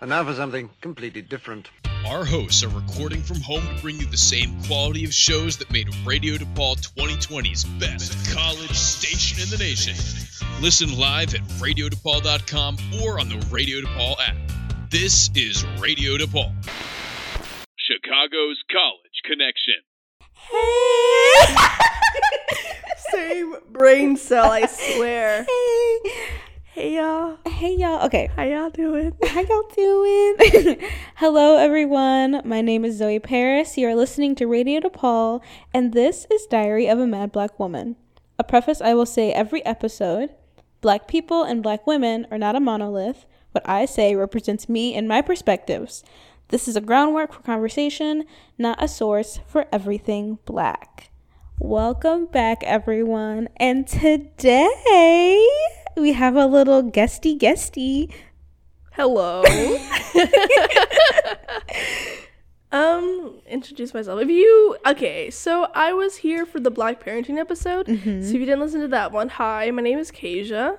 And now for something completely different. Our hosts are recording from home to bring you the same quality of shows that made Radio DePaul 2020's best college station in the nation. Listen live at radiodepaul.com or on the Radio DePaul app. This is Radio DePaul, Chicago's college connection. Hey! Same brain cell, I swear. Hey, Hey y'all. hey y'all. Okay, How y'all doing? how y'all doing? Hello, everyone. My name is Zoe Paris. You are listening to Radio DePaul, and this is Diary of a Mad Black Woman. A preface I will say every episode Black people and black women are not a monolith. What I say represents me and my perspectives. This is a groundwork for conversation, not a source for everything black. Welcome back, everyone. And today we have a little guesty guesty. Hello. um, introduce myself. If you okay, so I was here for the Black Parenting episode. So if you didn't listen to that one, hi, my name is Kasia.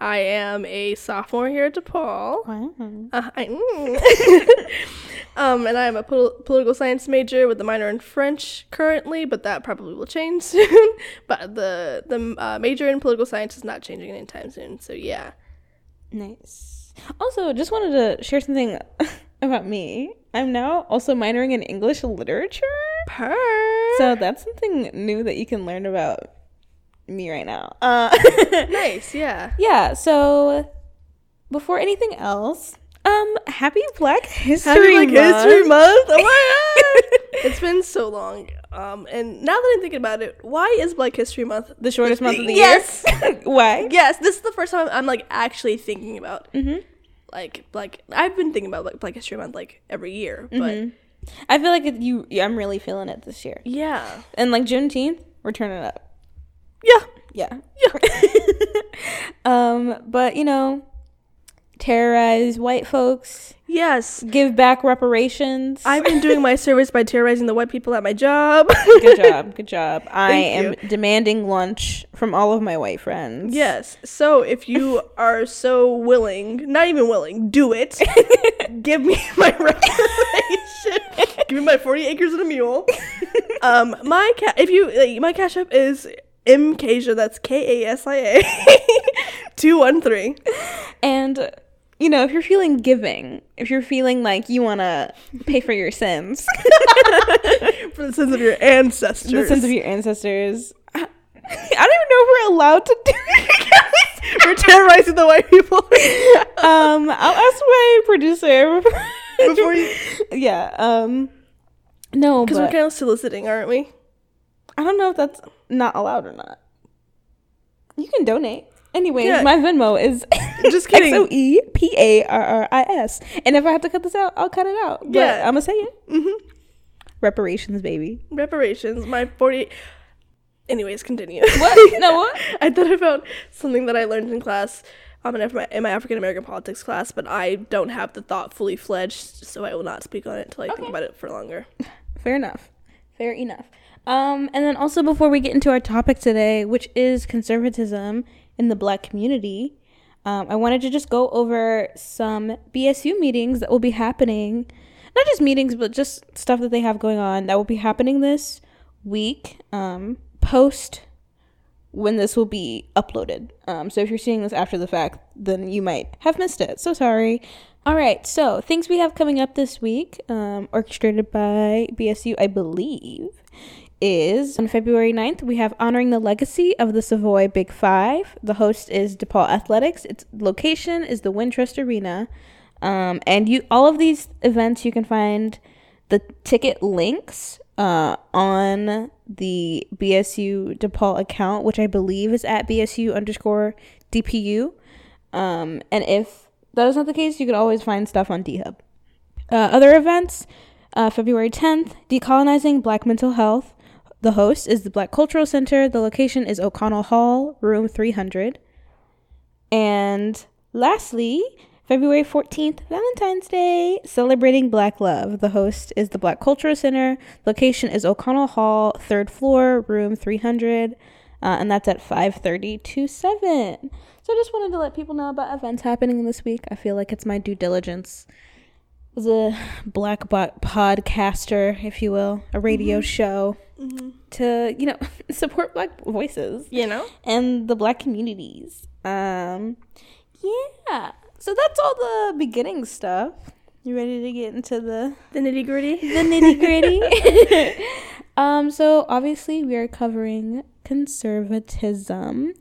I am a sophomore here at DePaul. Wow. Uh, I, mm. um, and I am a pol- political science major with a minor in French currently, but that probably will change soon. but the the uh, major in political science is not changing anytime soon. So yeah. Nice. Also, just wanted to share something about me. I'm now also minoring in English literature. Per. So that's something new that you can learn about me right now. Uh, nice. Yeah. yeah, so before anything else, um, happy Black History Happy Black Month. History Month. Oh my god. it's been so long. Um, and now that I'm thinking about it, why is Black History Month The shortest month of the Yes. year. Yes. why? Yes, this is the first time I'm like actually thinking about Mhm. like like I've been thinking about like Black History Month like every year, but Mhm. I feel like it, you. I'm really feeling it this year. yeah, And like Juneteenth, we're turning up. Yeah, Yeah. yeah. Um, but you know, terrorize white folks, yes. give back reparations. I've been doing my service by terrorizing the white people at my job. good job, good job. I am Thank demanding lunch from all of my white friends. Yes. So if you are so willing, not even willing, do it. Give me my reparation. Give me my 40 acres and a mule. Um, my ca- if you like, my cash up is mkasia. That's K A S I A two one three. And you know, if you're feeling giving, if you're feeling like you want to pay for your sins, For the sins of your ancestors. the sins of your ancestors. I I don't even know if we're allowed to do it. We're terrorizing the white people. um, I'll ask my producer Before you, Yeah. Um. No, because we're kind of soliciting, aren't we? I don't know if that's not allowed or not. You can donate. Anyways, Yeah. my Venmo is Just kidding. X O E P A R R I S. And if I have to cut this out, I'll cut it out. But Yeah. I'm gonna say it. hmm Reparations, baby. Reparations. My 40. Anyways, continue. What? No, what? I thought about something that I learned in class, um, in my, in my African American politics class, but I don't have the thought fully fledged, so I will not speak on it until I think about it for longer. Fair enough. Fair enough. Um, and then also before we get into our topic today, which is conservatism in the black community, um, I wanted to just go over some BSU meetings that will be happening. Not just meetings, but just stuff that they have going on that will be happening this week, um, post when this will be uploaded. Um, so if you're seeing this after the fact, then you might have missed it. So sorry. All right, so things we have coming up this week, um, orchestrated by BSU, I believe, is on February 9th, we have Honoring the Legacy of the Savoy Big Five. The host is DePaul Athletics. Its location is the Wintrust Arena. Um, and you all of these events you can find the ticket links uh, on the BSU DePaul account, which I believe is at BSU underscore DPU. Um, and if that is not the case, you can always find stuff on DHub. Uh, other events, uh, February 10th, Decolonizing Black Mental Health. The host is the Black Cultural Center. The location is O'Connell Hall, room 300. And lastly, February 14th, Valentine's Day, celebrating Black love. The host is the Black Cultural Center. Location is O'Connell Hall, third floor, room 300. Uh, and that's at 5.30 to 7. So i just wanted to let people know about events happening this week. I feel like it's my due diligence was a black bo- podcaster, if you will, a radio show to you know support black voices You know? and the black communities. Um, yeah. So that's all the beginning stuff. You ready to get into the The nitty gritty. the nitty gritty? um, so obviously we are covering conservatism.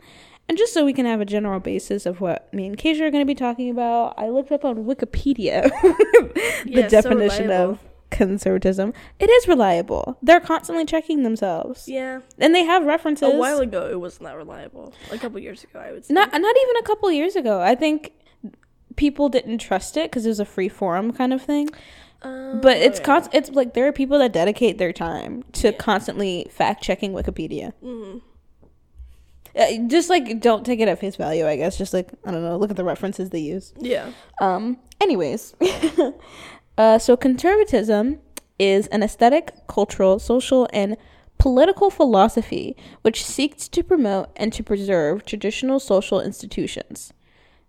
And just so we can have a general basis of what me and Kasia are going to be talking about, I looked up on Wikipedia the Yeah, definition reliable. of conservatism. It is reliable. They're constantly checking themselves. Yeah. And they have references. A while ago, it wasn't that reliable. A couple years ago, I would say. Not not even a couple years ago. I think people didn't trust it because it was a free forum kind of thing. Um, But it's yeah. const- It's like there are people that dedicate their time to constantly fact checking Wikipedia. Mm-hmm. Uh, just like don't take it at face value. I guess just like I don't know. Look at the references they use. Yeah. Um. Anyways, uh, so conservatism is an aesthetic, cultural, social, and political philosophy which seeks to promote and to preserve traditional social institutions.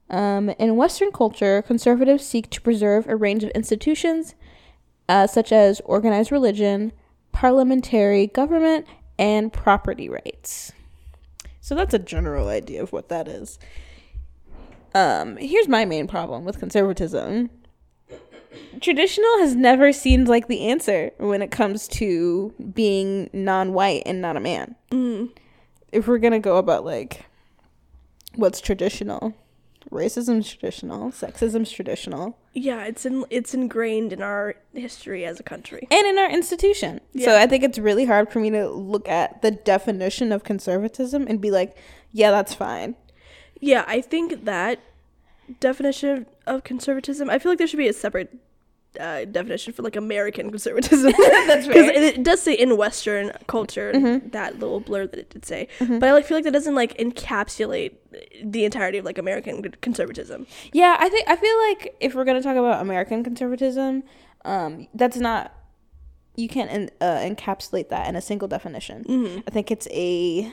Um, in Western culture, conservatives seek to preserve a range of institutions, uh, such as organized religion, parliamentary government, and property rights. So that's a general idea of what that is. Um, here's my main problem with conservatism. Traditional has never seemed like the answer when it comes to being non-white and not a man. Mm. If we're gonna go about like what's traditional, racism's traditional, sexism's traditional, Yeah, it's in it's ingrained in our history as a country. and in our institution. So I think it's really hard for me to look at the definition of conservatism and be like, yeah, that's fine. Yeah, I think that definition of conservatism. I feel like there should be a separate uh, definition for like American conservatism. That's right. because it, it does say in Western culture that little blur that it did say, but I like feel like that doesn't like encapsulate the entirety of like American conservatism. Yeah, I think I feel like if we're gonna talk about American conservatism, um, that's not you can't en- uh, encapsulate that in a single definition. I think it's a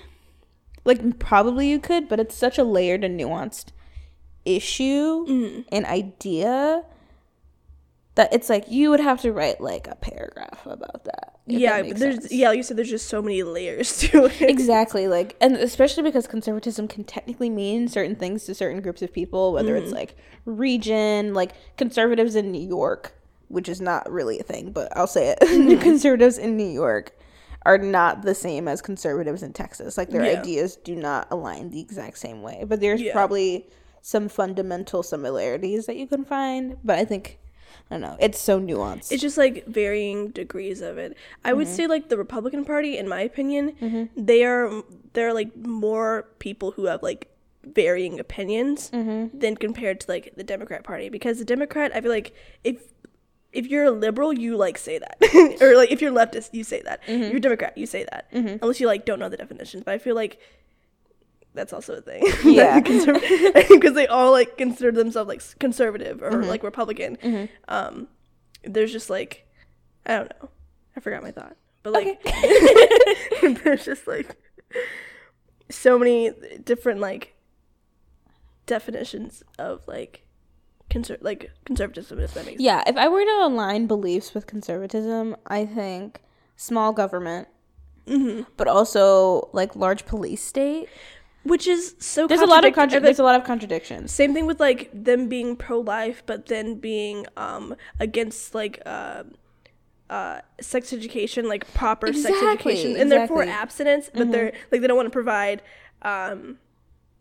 like probably you could, but it's such a layered and nuanced issue mm. and idea that it's like you would have to write like a paragraph about that. yeah, that but there's sense. yeah, like you said, there's just so many layers to it. exactly like and especially because conservatism can technically mean certain things to certain groups of people whether it's mm. like region like conservatives in new york which is not really a thing but i'll say it mm-hmm. conservatives in new york are not the same as conservatives in texas like their Yeah. ideas do not align the exact same way but there's Yeah. probably some fundamental similarities that you can find but i think i don't know it's so nuanced. It's just like varying degrees of it. I would mm-hmm. say like the Republican Party, in my opinion, mm-hmm. they are they're like more people who have like varying opinions mm-hmm. than compared to like the Democrat Party because the Democrat, I feel like if if you're a liberal, you like say that, or like if you're leftist, you say that. If you're Democrat, you say that, unless you like don't know the definitions. But I feel like that's also a thing. Yeah. because they all like consider themselves like conservative or like Republican. Um, there's just like I don't know. I forgot my thought, but like there's just like so many different like definitions of like conser- like conservatism. If that makes Yeah, if I were to align beliefs with conservatism, I think small government, Mm-hmm. but also like large police state. Which is so There's a lot of contra- there's a lot of contradictions. Same thing with like them being pro life, but then being um against like uh, uh sex education, like proper sex education, and they're for exactly. Mm-hmm. abstinence, but they're like they don't want to provide um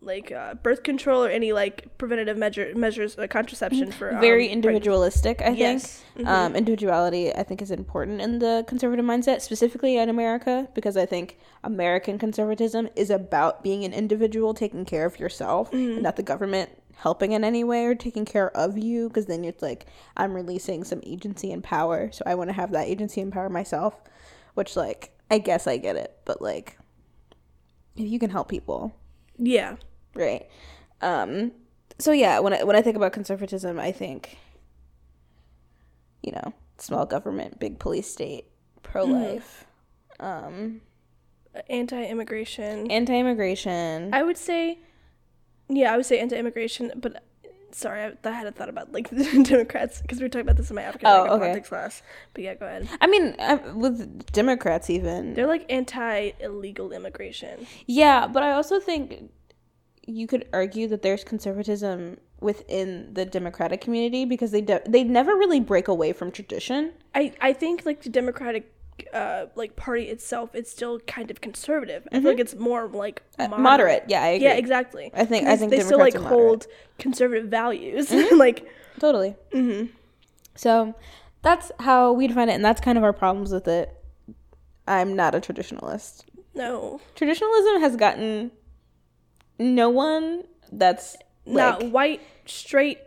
like uh, birth control or any like preventative measure measures uh, contraception for um, Very individualistic, I Yes. think. Um, individuality, I think, is important in the conservative mindset, specifically in America, because I think American conservatism is about being an individual taking care of yourself and not the government helping in any way or taking care of you, because then it's like, I'm releasing some agency and power, so I want to have that agency and power myself, which, like, I guess I get it, but, like, if you can help people, yeah, right um so yeah when i when i think about conservatism i think you know small government big police state pro-life um anti-immigration. anti-immigration I would say, yeah, I would say anti-immigration, but sorry, I, I had a thought about like the Democrats because we were talking about this in my African Oh, American okay. politics class. But yeah, go ahead. I mean, uh, with Democrats even. They're like anti illegal immigration. Yeah, but I also think you could argue that there's conservatism within the Democratic community because they de- they never really break away from tradition. I I think like the Democratic uh like party itself it's still kind of conservative. I feel like it's more like Mm-hmm. Uh, moderate. Yeah, I agree. Yeah, exactly. I think- I think they still like Democrats moderate. Mm-hmm. hold conservative values. like Totally. Mm-hmm. So that's how we define it, and that's kind of our problems with it. I'm not a traditionalist. no, Traditionalism has gotten no one that's not like white, straight,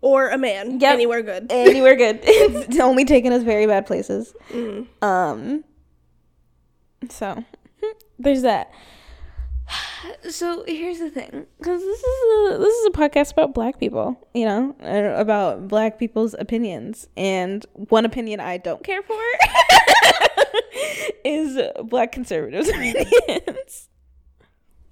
or a man Yep. anywhere good. anywhere good. it's only taken us very bad places. Um. So there's that. So here's the thing, because this is a this is a podcast about Black people, you know, about Black people's opinions, and one opinion I don't care for is Black conservatives' opinions.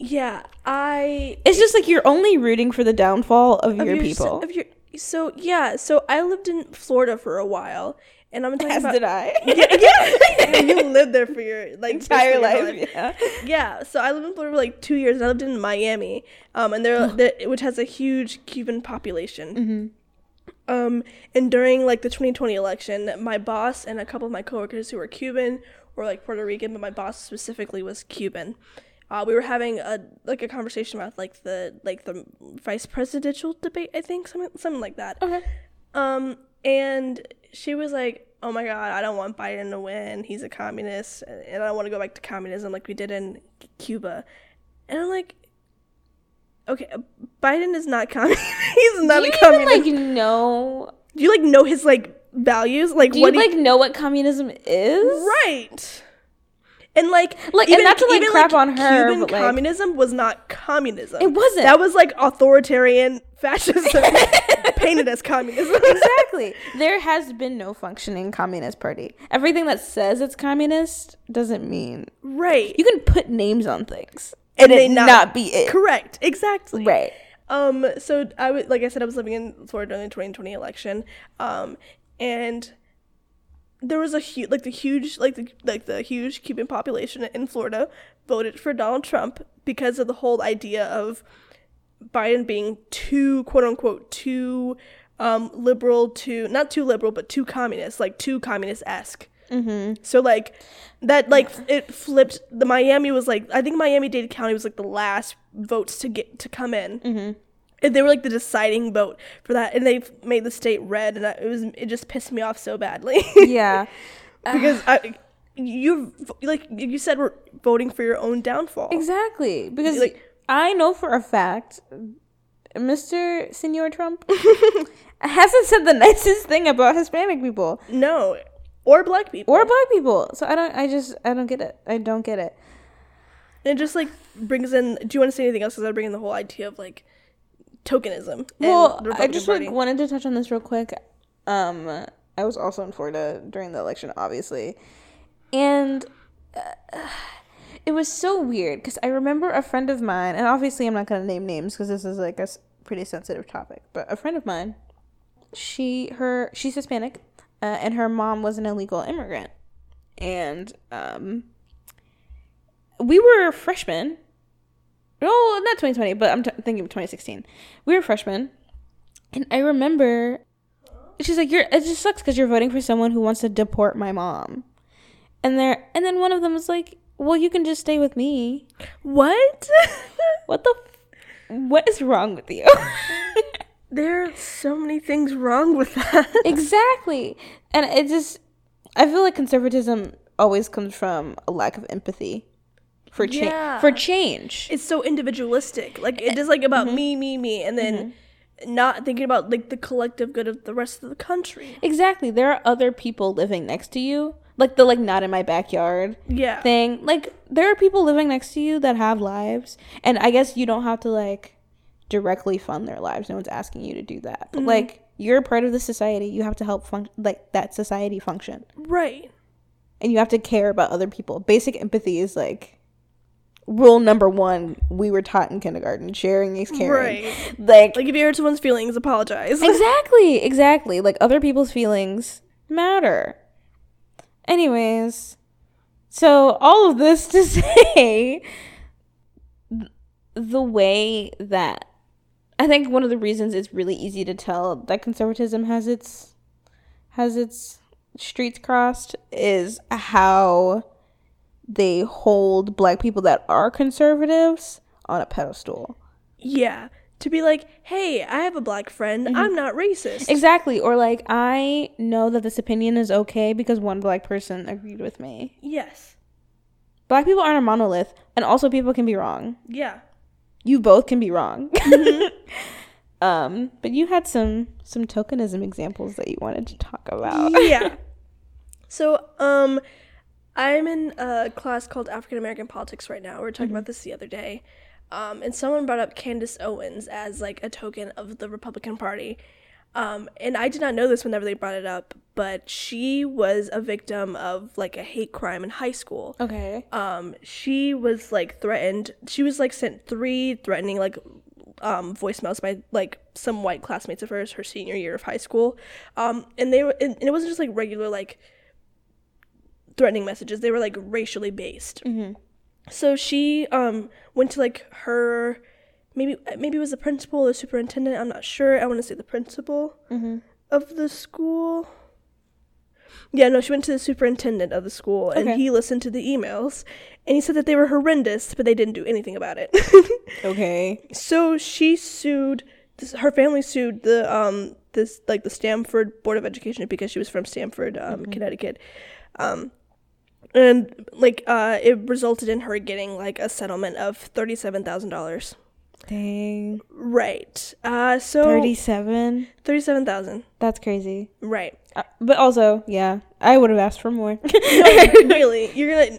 Yeah, I It's just like you're only rooting for the downfall of, of your your- people. Of your, so yeah, so I lived in Florida for a while, and I'm talking As about did I. yeah, yeah. you lived there for your like Entire your life. whole Yeah. Yeah, so I lived in Florida for like two years, and I lived in Miami, um, and there, there which has a huge Cuban population. Mm-hmm. Um, and during like the 2020 election, my boss and a couple of my coworkers who were Cuban or like Puerto Rican, but my boss specifically was Cuban. Uh, we were having a like a conversation about like the like the vice presidential debate, I think something something like that. Okay. Um, and she was like, "Oh my God, I don't want Biden to win. He's a communist, and I don't want to go back to communism like we did in Cuba." And I'm like, "Okay, Biden is not communist. He's not Do a you communist. even like know? do you like know his like values? Like Do you what? he- like know what communism is? right?" And like, Like, and not to, like, crap on her, Cuban but, like- communism was not communism. It wasn't. That was like authoritarian fascism painted as communism. exactly. There has been no functioning communist party. Everything that says it's communist doesn't mean right. you can put names on things and, they it not- not, be it. Correct. Exactly. Right. Um. So I was like I said, I was living in Florida during the 2020 election. Um, and there was a huge, like the huge, like the like the huge Cuban population in Florida voted for Donald Trump because of the whole idea of Biden being too quote unquote too um liberal to not too liberal but too communist, like too communist esque. Mm-hmm. So like that like it flipped. The Miami was like I think Miami Dade County was like the last votes to get to come in. Mm-hmm. And they were like the deciding vote for that, and they made the state red, and I, it was it just pissed me off so badly Yeah. because I you like you said we're voting for your own downfall. Exactly. Because Like- I know for a fact Mr. Senor Trump hasn't said the nicest thing about Hispanic people No, or black people, or black people. So I don't I just I don't get it. I don't get it. And it just like brings in. Do you want to say anything else? Because I bring in the whole idea of like tokenism. Well, I just like wanted to touch on this real quick. Um, I was also in Florida during the election, obviously, and uh, it was so weird because I remember a friend of mine, and obviously I'm not gonna name names because this is like a s- pretty sensitive topic, but a friend of mine, she her she's Hispanic, uh, and her mom was an illegal immigrant, and um, we were freshmen no, not 2020, but I'm t- thinking of 2016. We were freshmen, and I remember she's like, "You're it just sucks because you're voting for someone who wants to deport my mom," and there, and then one of them was like, "Well, you can just stay with me." what? What the? F- what is wrong with you? there are so many things wrong with that. exactly, and it just, I feel like conservatism always comes from a lack of empathy for change. Yeah. For change. it's so individualistic. Like it eh, is like about mm-hmm. me, me, me, and then mm-hmm. not thinking about like the collective good of the rest of the country. Exactly. There are other people living next to you. Like the like not in my backyard Yeah. thing. Like there are people living next to you that have lives. And I guess you don't have to like directly fund their lives. No one's asking you to do that. But mm-hmm. like you're a part of the society. You have to help fun- like that society function. right. And you have to care about other people. Basic empathy is like rule number one we were taught in kindergarten: sharing is caring. Right. Like, Like if you hurt someone's feelings, apologize. exactly, exactly. Like other people's feelings matter. Anyways, so all of this to say, the way that I think one of the reasons it's really easy to tell that conservatism has its has its streets crossed is how they hold black people that are conservatives on a pedestal. Yeah. To be like, hey, I have a black friend. Mm-hmm. I'm not racist. Exactly. Or like I know that this opinion is okay because one black person agreed with me. yes. Black people aren't a monolith and also people can be wrong. Yeah. You both can be wrong. um, but you had some some tokenism examples that you wanted to talk about. yeah. So, um, I'm in a class called African American Politics right now. We were talking about this the other day. Um, and someone brought up Candace Owens as like a token of the Republican Party. Um, and I did not know this whenever they brought it up, but she was a victim of like a hate crime in high school. Okay. um she was like threatened she was like sent three threatening like um voicemails by like some white classmates of hers her senior year of high school um and they were and it wasn't just like regular like threatening messages they were like racially based so she um went to like her maybe maybe it was the principal or superintendent i'm not sure i want to say the principal of the school yeah, no, she went to the superintendent of the school and Okay. he listened to the emails and he said that they were horrendous, but they didn't do anything about it. Okay. so she sued this, her family sued the um this like the Stamford Board of Education because she was from Stamford, um, Connecticut. Um and like uh it resulted in her getting like a settlement of thirty seven thousand dollars. Dang. Right. Uh so Thirty seven. thirty seven thousand. That's crazy. Right. Uh, but also, yeah, I would have asked for more. No, really. You're gonna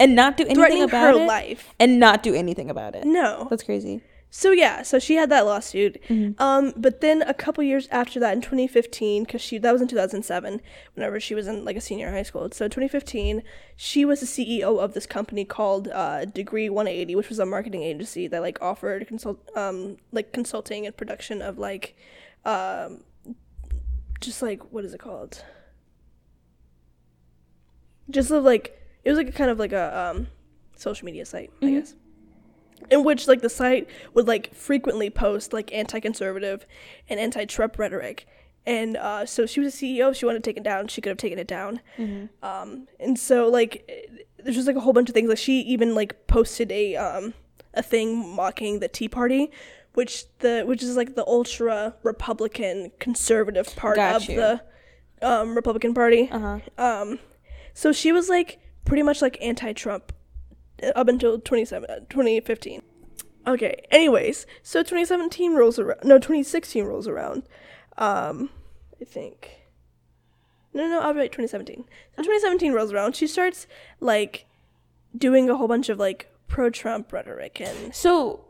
and not do anything about her it. life. And not do anything about it. No. That's crazy. So yeah, so she had that lawsuit. Mm-hmm. Um, but then a couple years after that, in 2015, because she that was in 2007, whenever she was in like a senior in high school. So 2015, she was the CEO of this company called uh, Degree 180, which was a marketing agency that like offered consult um like consulting and production of like um just like what is it called? Just of like it was like a kind of like a um social media site, I guess in which like the site would like frequently post like anti-conservative and anti-Trump rhetoric. And uh, so she was a CEO. If she wanted to take it down, she could have taken it down. Um, and so like there's just like a whole bunch of things. Like she even like posted a um, a thing mocking the Tea Party, which the which is like the ultra Republican conservative part Got of you. the um, Republican Party. Uh-huh. Um, so she was like pretty much like anti-Trump up until 27, 2015. Okay. Anyways, so 2017 rolls around. No, 2016 rolls around. Um, I think. No, no, I'll be right. 2017. So 2017 rolls around. She starts like doing a whole bunch of like pro-Trump rhetoric and So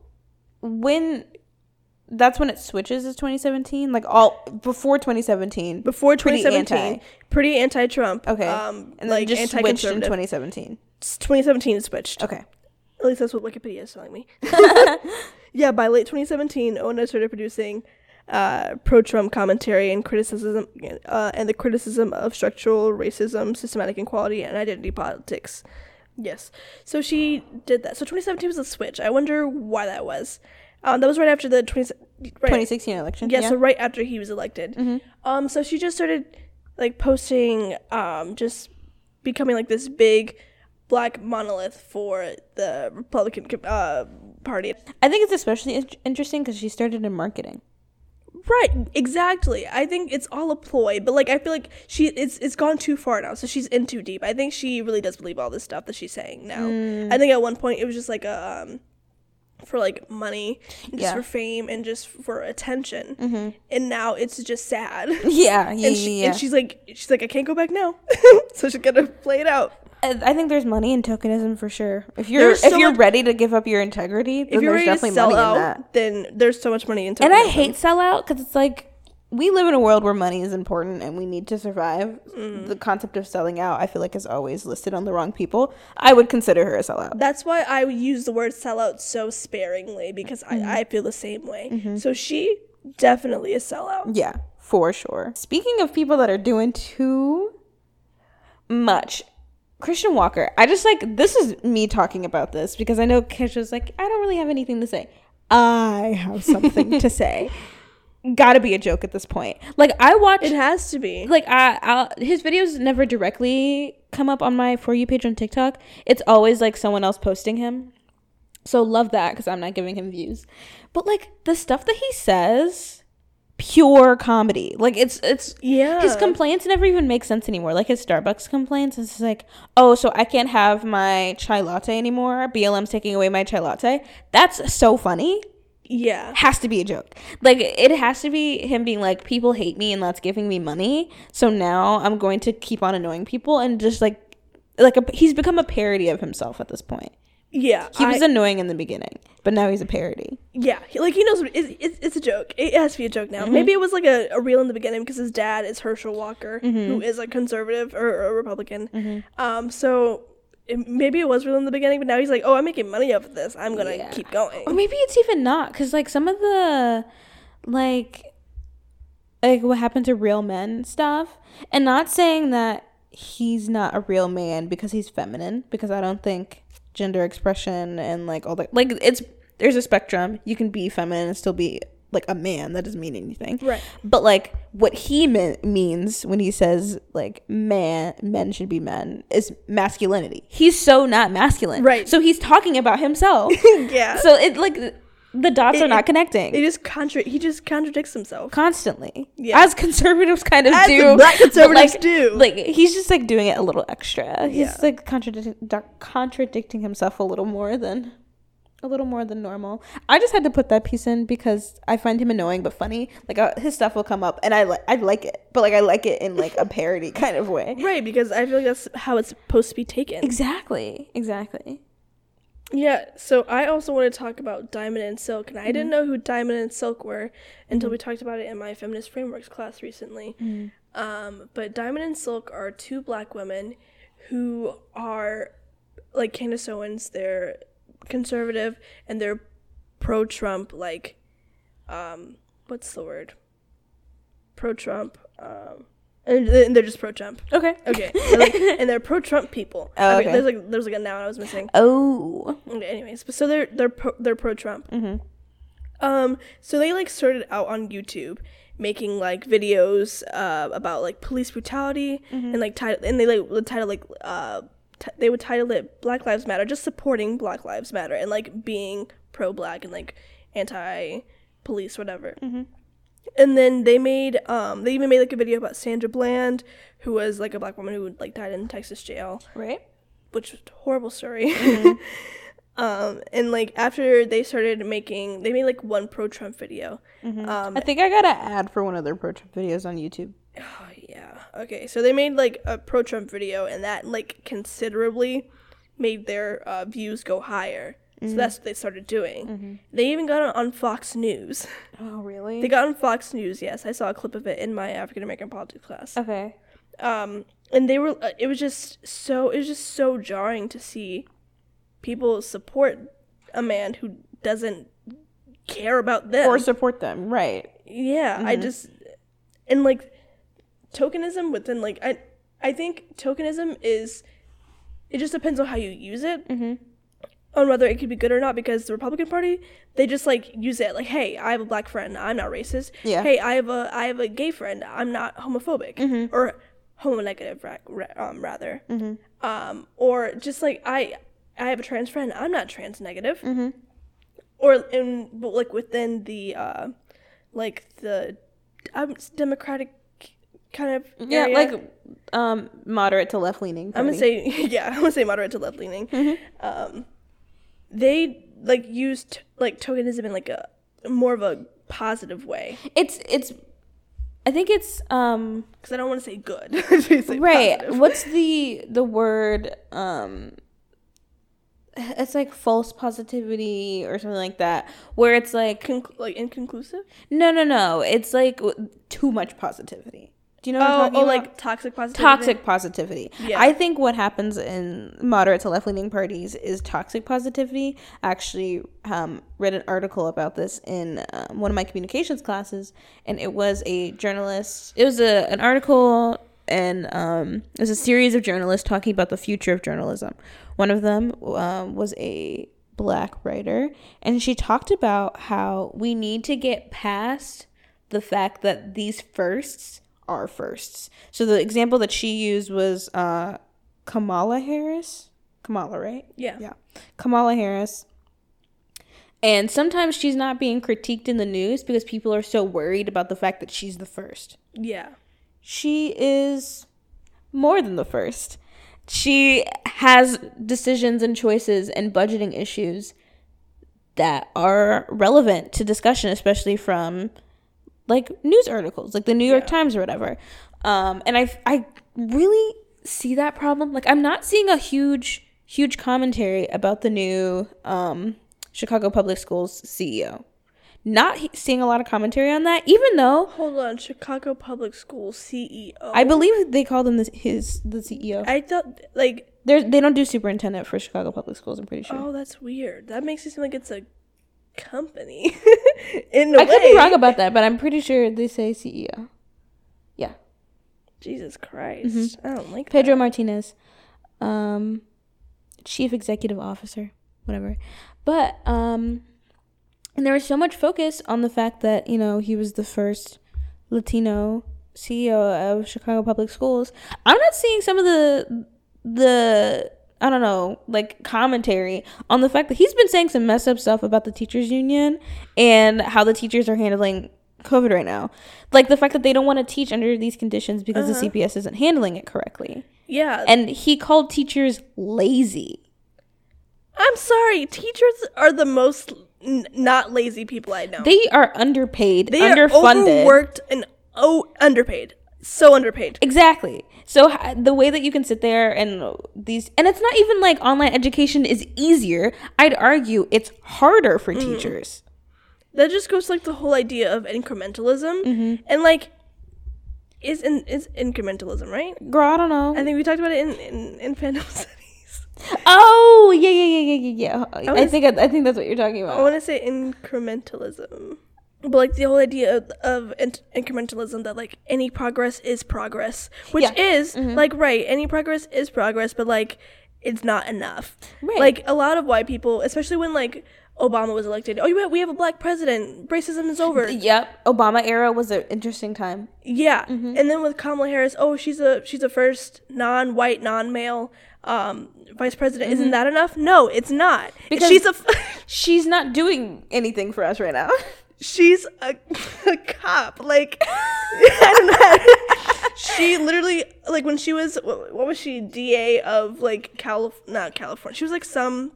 when that's when it switches is 2017 like all before 2017 before Pretty 2017, anti. pretty anti-Trump. okay Um, and then like just switched in 2017 2017 it switched. okay At least that's what Wikipedia is telling me. yeah, by late 2017, Owens started producing uh, pro-Trump commentary and criticism, uh, and the criticism of structural racism, systematic inequality, and identity politics. Yes, so she did that. So 2017 was a switch. I wonder why that was. Um, that was right after the 20, right, 2016 election yeah, so right after he was elected. Mm-hmm. Um, so she just started like posting, um, just becoming like this big black monolith for the Republican uh, Party. i think it's especially in- interesting because she started in marketing Right, exactly. I think it's all a ploy, but like I feel like she it's it's gone too far now. So she's in too deep. I think she really does believe all this stuff that she's saying now. Mm. I think at one point it was just like a um for like money, and just Yeah. for fame and just for attention. Mm-hmm. And now it's just sad. yeah yeah and, she, yeah, and she's like she's like I can't go back now. so she's gonna play it out. I I think there's money in tokenism for sure. If you're There's if so you're much- ready to give up your integrity, then If you're there's ready to definitely sell money out, in that. then there's so much money in And I tokenism. hate sellout because it's like we live in a world where money is important and we need to survive. Mm. The concept of selling out, I feel like, is always listed on the wrong people. I would consider her a sellout. That's why I use the word sellout so sparingly because I, mm-hmm. I feel the same way. Mm-hmm. So she definitely a sellout. Yeah, for sure. Speaking of people that are doing too much, Christian Walker, I just like this is me talking about this because I know Kasia's like, I don't really have anything to say. I have something to say. Gotta be a joke at this point. Like I watch It has to be. like I, I'll, his videos never directly come up on my for you page on TikTok. It's always like someone else posting him. So love that because I'm not giving him views. But like the stuff that he says, pure comedy. Like it's it's Yeah. His complaints never even make sense anymore. Like his Starbucks complaints, it's like, oh, so I can't have my chai latte anymore. BLM's taking away my chai latte. That's so funny yeah. has to be a joke. Like it has to be him being like, people hate me and that's giving me money. So now I'm going to keep on annoying people and just like, like a, he's become a parody of himself at this point. Yeah. He was I- annoying in the beginning, but now he's a parody. Yeah, like he knows it's, it's, it's a joke. It has to be a joke now. Mm-hmm. Maybe it was like a, a reel in the beginning because his dad is Herschel Walker, who mm-hmm. is a conservative or a Republican. Mm-hmm. Um, so it, maybe it was real in the beginning, but now he's like, oh, I'm making money off of this. I'm gonna Yeah. keep going. Or maybe it's even not because like some of the like like what happened to real men stuff, and not saying that he's not a real man because he's feminine because I don't think gender expression and like all that like it's there's a spectrum. You can be feminine and still be like a man. That doesn't mean anything. Right. But like what he me- means when he says like man men should be men is masculinity. He's so not masculine. Right. So he's talking about himself. yeah. So it like the dots It- are not connecting He just contra- he just contradicts himself. constantly. Yeah. As conservatives kind of As do. black conservatives like, do. Like he's just like doing it a little extra. He's Yeah. like contradicting contradicting himself a little more than a little more than normal. I just had to put that piece in because I find him annoying but funny. Like uh, his stuff will come up and I like I like it, but like I like it in like a parody kind of way. Right, because I feel like that's how it's supposed to be taken. Exactly. Exactly. Yeah, so I also want to talk about Diamond and Silk, and I Mm-hmm. didn't know who Diamond and Silk were until we talked about it in my feminist frameworks class recently. Mm-hmm. Um, but Diamond and Silk are two black women who are like Candace Owens. They're conservative and they're pro-Trump. Like, um, what's the word? Pro-Trump. Um, and, they're just pro-Trump. Okay. Okay, They're like- and they're pro-Trump people. Oh, Okay, okay. There's like there's like a noun I was missing. Oh. Okay, anyways, but so they're they're pro, they're pro Trump. Mm-hmm. Um, so they like started out on YouTube making like videos uh about like police brutality Mm-hmm. and like title and they like would title like uh t- they would title it Black Lives Matter, just supporting Black Lives Matter and like being pro black and like anti police whatever. Mm-hmm. And then they made um they even made like a video about Sandra Bland, who was like a black woman who like died in Texas jail Right. which was a horrible story. Mm-hmm. um, and like after they started making, they made like one pro Trump video. Um, I think I got an ad for one of their pro Trump videos on YouTube. oh, okay, so they made like a pro Trump video, and that like considerably made their uh, views go higher. Mm-hmm. So that's what they started doing. They even got on, Fox News. Oh, really? They got on Fox News. Yes, I saw a clip of it in my African American politics class. okay. um and they were uh, it was just so it was just so jarring to see people support a man who doesn't care about them Or support them. Right. yeah i just and like tokenism within like i i think tokenism is it just depends on how you use it. On whether it could be good or not because the republican party they just like use it like hey i have a black friend i'm not racist. Yeah. hey i have a i have a gay friend i'm not homophobic. Or homonegative ra- um, rather. Um or just like i i have a trans friend i'm not trans negative. Or in like within the uh like the um, democratic kind of Yeah, area. like um moderate to left leaning. I'm gonna say yeah, I'm gonna say moderate to left leaning. Um, they like used like tokenism in like a more of a positive way it's it's I think it's um because I don't want to say good. Say right. positive. What's the the word um it's like false positivity or something like that where it's like Conc- like inconclusive. no no no it's like w- too much positivity do you know Oh, oh, like toxic positivity. toxic positivity. Yeah. I think what happens in moderate to left leaning parties is toxic positivity. I actually um, read an article about this in um, one of my communications classes, and it was a journalist. It was a an article, and um, it was a series of journalists talking about the future of journalism. One of them um, was a black writer, and she talked about how we need to get past the fact that these firsts are firsts. So the example that she used was uh, Kamala Harris. Kamala, right? Yeah. Yeah. Kamala Harris. And sometimes she's not being critiqued in the news because people are so worried about the fact that she's the first. Yeah. She is more than the first. She has decisions and choices and budgeting issues that are relevant to discussion, especially from like news articles, like the New York Times or whatever. Um, and I I really see that problem. Like I'm not seeing a huge huge commentary about the new um, Chicago Public Schools CEO. Not he- seeing a lot of commentary on that, even though Hold on, Chicago Public Schools CEO. I believe they called him the, his the CEO. I thought like They're, they don't do superintendent for Chicago Public Schools. I'm pretty sure. oh that's weird. That makes it seem like it's a company. In a I way. Could be wrong about that, but I'm pretty sure they say CEO. Yeah, Jesus Christ. I don't like Mm-hmm. Pedro that. Martinez, um, chief executive officer, whatever. But um, and there was so much focus on the fact that you know he was the first Latino CEO of Chicago Public Schools. I'm not seeing some of the the I don't know, like commentary on the fact that he's been saying some messed up stuff about the teachers union and how the teachers are handling COVID right now. Like the fact that they don't want to teach under these conditions because the uh-huh. CPS isn't handling it correctly. Yeah. And he called teachers lazy. I'm sorry. Teachers are the most n- not lazy people I know. They are underpaid, They are underfunded. overworked and oh underpaid. So underpaid. Exactly. So the way that you can sit there and these, and it's not even like online education is easier. I'd argue it's harder for Mm. teachers. That just goes like the whole idea of incrementalism Mm-hmm. and like is in is incrementalism right? Girl, I don't know. I think we talked about it in in, in fandom studies. oh yeah, yeah, yeah, yeah, yeah, yeah. I, was- think I, I think that's what you're talking about. I want to say incrementalism, but like the whole idea of, of in- incrementalism that like any progress is progress, which Yeah. Mm-hmm. is like right, any progress is progress, but like it's not enough. Right. Like a lot of white people, especially when like Obama was elected. Oh, we have a black president. Racism is over. Yep, Obama era was an interesting time. Yeah, Mm-hmm. and then with Kamala Harris, oh, she's a she's a first non-white, non-male um, vice president. Isn't that enough? No, it's not. Mm-hmm. Because- she's a She's not doing anything for us right now. she's a, a cop. Like I don't know. she literally like when she was what, what was she DA of like Calif not California. She was like some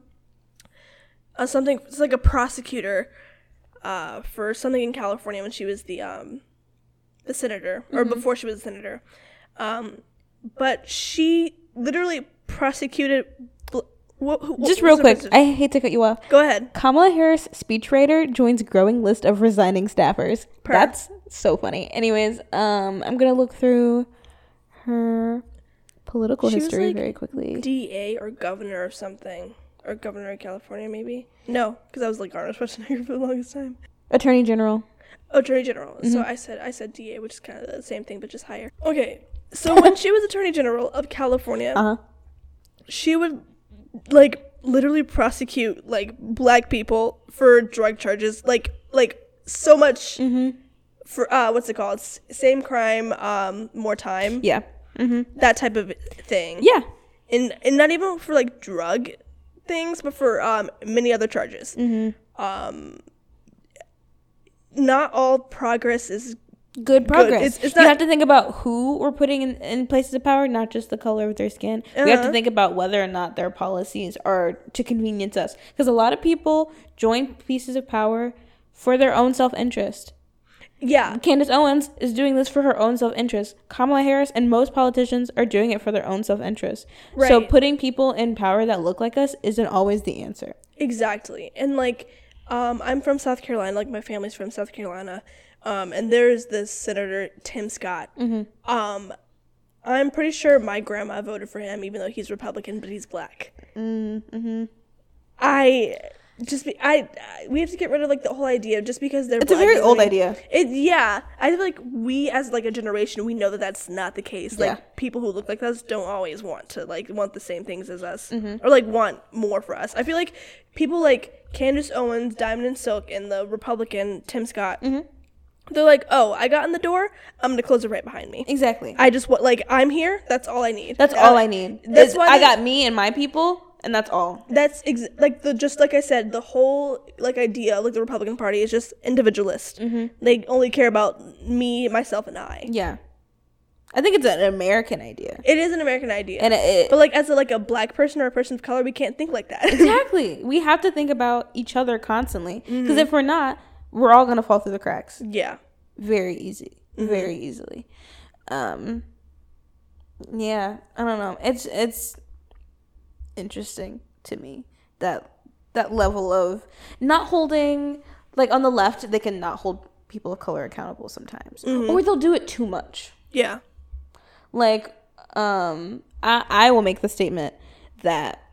uh, something. It's like a prosecutor uh, for something in California when she was the um the senator or before she was a senator. Um, but she literally prosecuted. Bl- wh- who- Just real quick. I hate to cut you off. go ahead. Kamala Harris, speechwriter, joins growing list of resigning staffers. Per. That's so funny. Anyways, um, I'm gonna look through her political She history like, very quickly. DA or governor of something. Or governor of California, maybe? No, because I was like Arnold Schwarzenegger for the longest time. Attorney General. Attorney General. So Mm-hmm. I said I said DA, which is kind of the same thing, but just higher. Okay, so when she was Attorney General of California, Uh huh. she would like literally prosecute like black people for drug charges, like like so much Mm-hmm. for uh what's it called? S- same crime, um, more time. Yeah. Mm-hmm. That type of thing. Yeah. and and not even for like drug things, but for um many other charges. Mm-hmm. Um, not all progress is Good progress. It's- it's you have to think about who we're putting in, in places of power, not just the color of their skin. We have to Uh-huh. think about whether or not their policies are to convenience us. Because a lot of people join pieces of power for their own self interest. Yeah. Candace Owens is doing this for her own self interest. Kamala Harris and most politicians are doing it for their own self interest. Right. So putting people in power that look like us isn't always the answer. Exactly. And like um I'm from South Carolina, like my family's from South Carolina. Um and there's this senator Tim Scott. Um I'm pretty sure my grandma voted for him even though he's Republican but he's black. Mm-hmm. I just be I, I we have to get rid of like the whole idea of just because they're It's a very old mean- idea. It yeah, I feel like we as like a generation we know that that's not the case. Like Yeah. people who look like us don't always want to like want the same things as us Mm-hmm. or like want more for us. I feel like people like Candace Owens, Diamond and Silk, and the Republican Tim Scott. Mm-hmm. They're like, oh, I got in the door. I'm gonna close it right behind me. Exactly. I just want like I'm here. That's all I need. That's all I need. That's Is why I they- got me and my people, and that's all. That's ex- like the just like I said, the whole like idea like the Republican Party is just individualist. Mm-hmm. They only care about me, myself, and I. Yeah. I think it's an American idea. It is an American idea, And it, it- but like as a, like a black person or a person of color, we can't think like that. exactly. We have to think about each other constantly. Because if we're not, we're all going to fall through the cracks. yeah, very easy. Very easily. Um yeah i don't know. It's it's interesting to me that that level of not holding like on the left they can not hold people of color accountable sometimes. Or they'll do it too much. Yeah, like um i i will make the statement that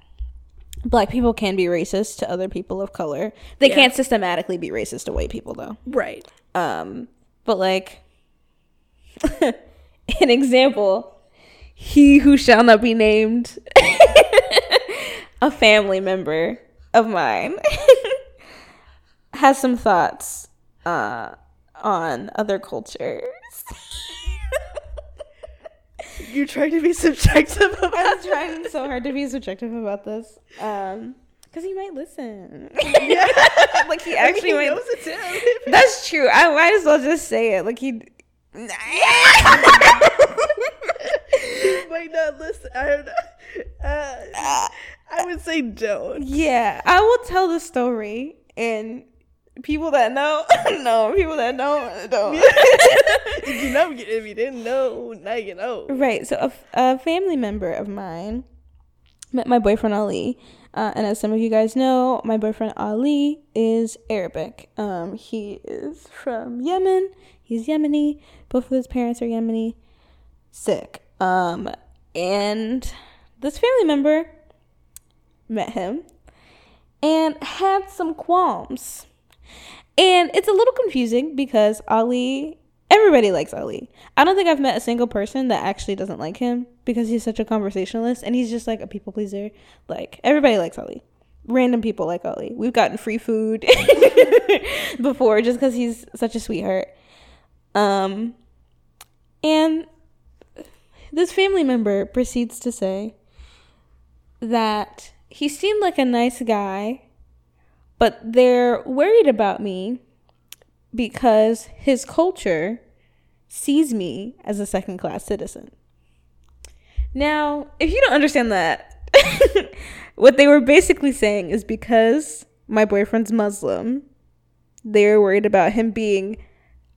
black people can be racist to other people of color they Yeah. can't systematically be racist to white people though right. um, but like an example, he who shall not be named, a family member of mine, has some thoughts uh, on other cultures. You're trying to be subjective about I'm trying so hard to be subjective about this, um, because he might listen. Yeah. like he actually he might. knows it's him. That's true. I might as well just say it. Like he. He might not listen. I don't know. Uh, I would say don't. Yeah, I will tell the story, and people that know know. People that don't don't. If you know, if you didn't know, now you know. right. So a, f- a family member of mine met my boyfriend Ali, uh, and as some of you guys know, my boyfriend Ali is Arabic. Um, he is from Yemen. He's Yemeni. Both of his parents are Yemeni. Sick. Um, and this family member met him and had some qualms. And it's a little confusing because Ali, everybody likes Ali. I don't think I've met a single person that actually doesn't like him because he's such a conversationalist and he's just like a people pleaser. Like, everybody likes Ali. Random people like Ali. We've gotten free food before just because he's such a sweetheart. Um, and this family member proceeds to say that he seemed like a nice guy, but they're worried about me because his culture sees me as a second class citizen. Now, if you don't understand that, what they were basically saying is because my boyfriend's Muslim, they're worried about him being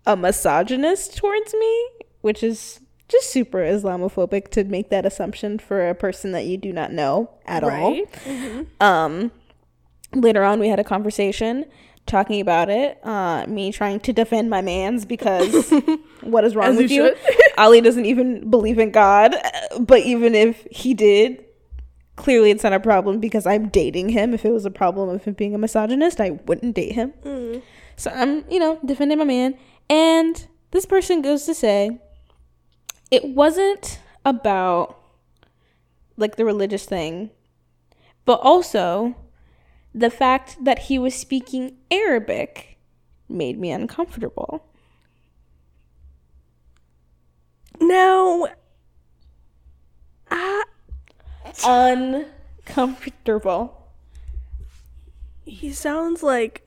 a misogynist towards me, which is just super Islamophobic to make that assumption for a person that you do not know at Right. all. Um, later on, we had a conversation talking about it. Uh, me trying to defend my man's because what is wrong As with you you? Ali doesn't even believe in God, but even if he did, clearly it's not a problem because I'm dating him. If it was a problem of him being a misogynist, I wouldn't date him. So I'm, you know, defending my man. And this person goes to say it wasn't about like the religious thing, but also the fact that he was speaking Arabic made me uncomfortable. Now, ah, Uncomfortable. he sounds like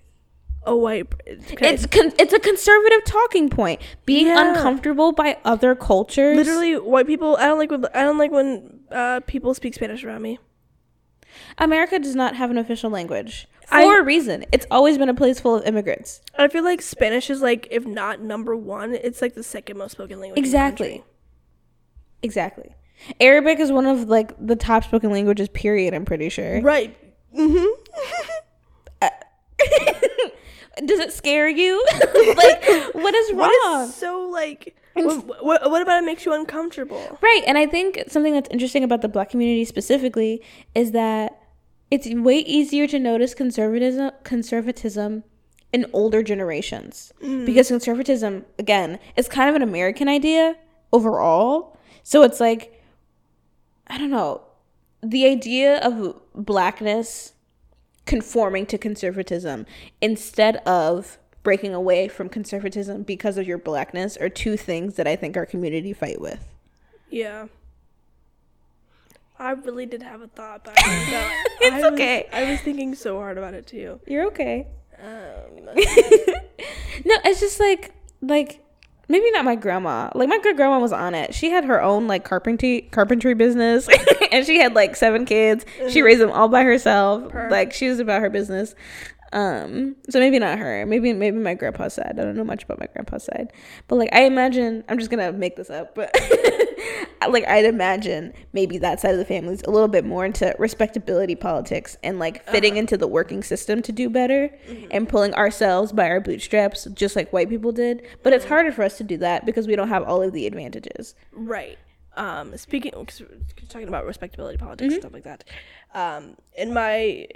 a white. okay, It's con- it's a conservative talking point. Being Yeah. uncomfortable by other cultures. literally white people. I don't like when I don't like when uh, people speak Spanish around me. America does not have an official language for I- a reason. It's always been a place full of immigrants. I feel like Spanish is like, if not number one, it's like the second most spoken language. Exactly. Exactly. Arabic is one of like the top spoken languages. Period. I'm pretty sure. Right. Mm-hmm. Does it scare you? like, what is wrong? What is so like? What, what, what about it makes you uncomfortable? Right. And I think something that's interesting about the black community specifically is that it's way easier to notice conservatism conservatism in older generations. Mm. Because conservatism, again, is kind of an American idea overall. So it's like I don't know, the idea of blackness conforming to conservatism instead of breaking away from conservatism because of your blackness are two things that I think our community fight with. Yeah. I really did have a thought, but. It's I was- okay. I was thinking so hard about it too. You're okay. Um, No, it's just like like maybe not my grandma. Like my good grandma was on it. She had her own like carpentry carpentry business and she had like seven kids. She mm-hmm. raised them all by herself. Like she was about her business. Um so maybe not her. Maybe maybe my grandpa's side. I don't know much about my grandpa's side. But like I imagine I'm just going to make this up, but like I'd imagine maybe that side of the family is a little bit more into respectability politics and like fitting into the working system to do better and pulling ourselves by our bootstraps just like white people did but it's harder for us to do that because we don't have all of the advantages right. Um, speaking, cause we're talking about respectability politics and stuff like that. Um, in my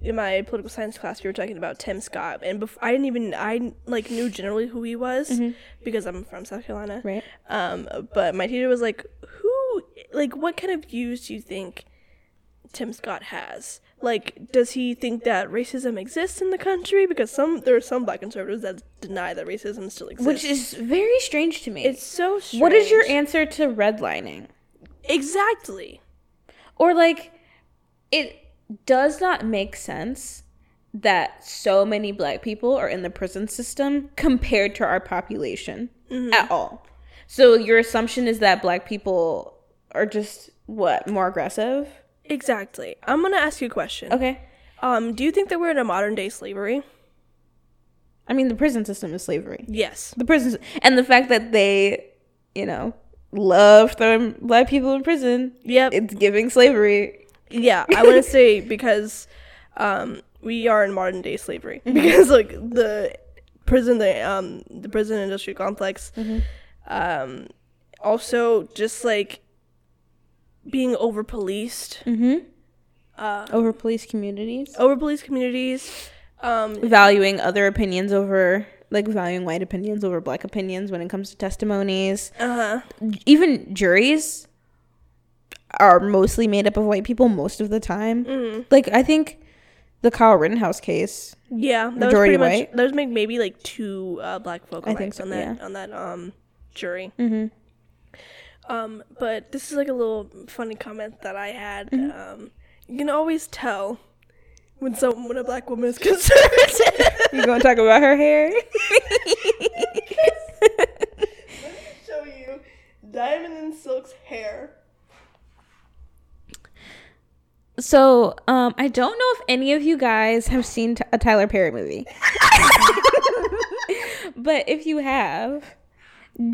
in my political science class, we were talking about Tim Scott, and before I didn't even I like knew generally who he was because I'm from South Carolina. right Um, but my teacher was like, "Who? Like, what kind of views do you think Tim Scott has? Like, does he think that racism exists in the country? Because some there are some black conservatives that deny that racism still exists, which is very strange to me it's so. Strange. what is your answer to redlining exactly? or like it does not make sense that so many black people are in the prison system compared to our population at all so your assumption is that black people are just what more aggressive Exactly. I'm gonna ask you a question. okay Um, do you think that we're in a modern day slavery? i mean the prison system is slavery Yes. the prison and the fact that they you know love throwing black people in prison Yep. it's giving slavery Yeah, I want to say because um, we are in modern day slavery. Because like the prison, the um, the prison industry complex, um, also just like being over policed, over police communities? over police communities. Um, valuing other opinions over like valuing white opinions over black opinions when it comes to testimonies. Uh huh. even juries are mostly made up of white people most of the time Mm-hmm. like i think the kyle rittenhouse case Yeah, that Majority was pretty white? much. There was like maybe like two uh, black folk I on think that so, on that yeah. on that um jury. Mm-hmm. Um, but this is like a little funny comment that I had. Mm-hmm. Um, you can always tell when some when a black woman is conservative. you gonna talk about her hair Let me Show you Diamond and Silk's hair. So um i don't know if any of you guys have seen t- a tyler perry movie but if you have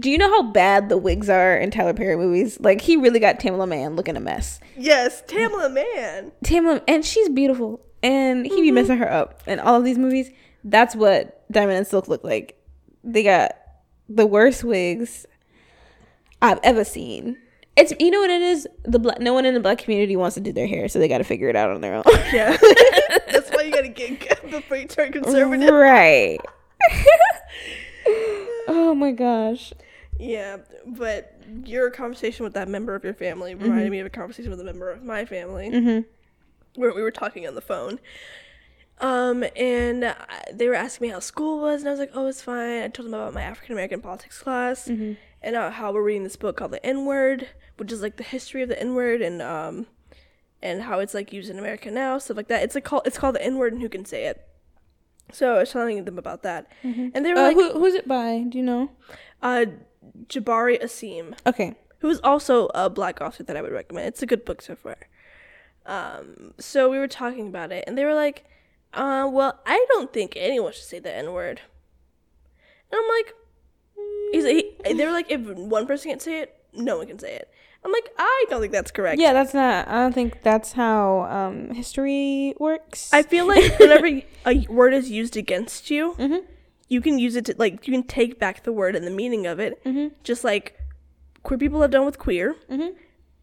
do you know how bad the wigs are in Tyler Perry movies? Like he really got Tamela Mann looking a mess. Yes, Tamela Mann. Tamela, and she's beautiful, and he be messing her up in all of these movies. That's what Diamond and Silk look like. They got the worst wigs I've ever seen. It's you know what it is. The black no one in the black community wants to do their hair, so they got to figure it out on their own. Yeah, that's why you gotta get before you turn conservative. right. oh my gosh. Yeah, but your conversation with that member of your family reminded me of a conversation with a member of my family where we were talking on the phone. Um, and I- they were asking me how school was, and I was like, "Oh, it's fine." I told them about my African American politics class, and uh, how we're reading this book called The N Word, which is like the history of the N Word, and um, and how it's like used in America now, stuff like that. It's like called it's called The N Word, and who can say it. So I was telling them about that, and they were Uh, like, who, who's it by? Do you know? uh, Jabari Asim Okay. who is also a black author that I would recommend. It's a good book so far. Um, so we were talking about it, and they were like, uh, well, I don't think anyone should say the N word. And I'm like, he's he, they were like, if one person can't say it, no one can say it. I'm like, I don't think that's correct. Yeah, that's not. I don't think that's how um, history works. I feel like whenever a word is used against you, Mhm. you can use it to like you can take back the word and the meaning of it, Mm-hmm. just like queer people have done with queer Mhm.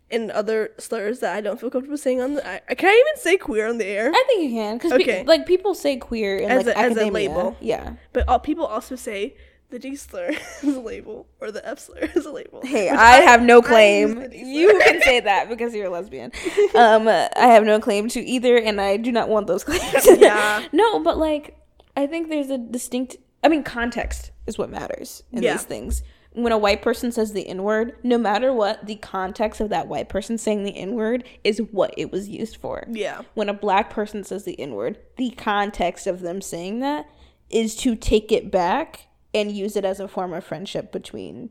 and other slurs that I don't feel comfortable saying on the. I, can I even say queer on the air? I think you can because Okay. like people say queer in As like a- as a label. Yeah. But all, people also say the D slur is a label or the F slur is a label. Hey, which I, have no claim. the D slur. You can say that because you're a lesbian. Um, I have no claim to either, and I do not want those claims. Yeah. no, but like, I think there's a distinct. I mean, context is what matters in Yeah. these things. When a white person says the N word, no matter what, the context of that white person saying the N word is what it was used for. Yeah. When a black person says the N word, the context of them saying that is to take it back and use it as a form of friendship between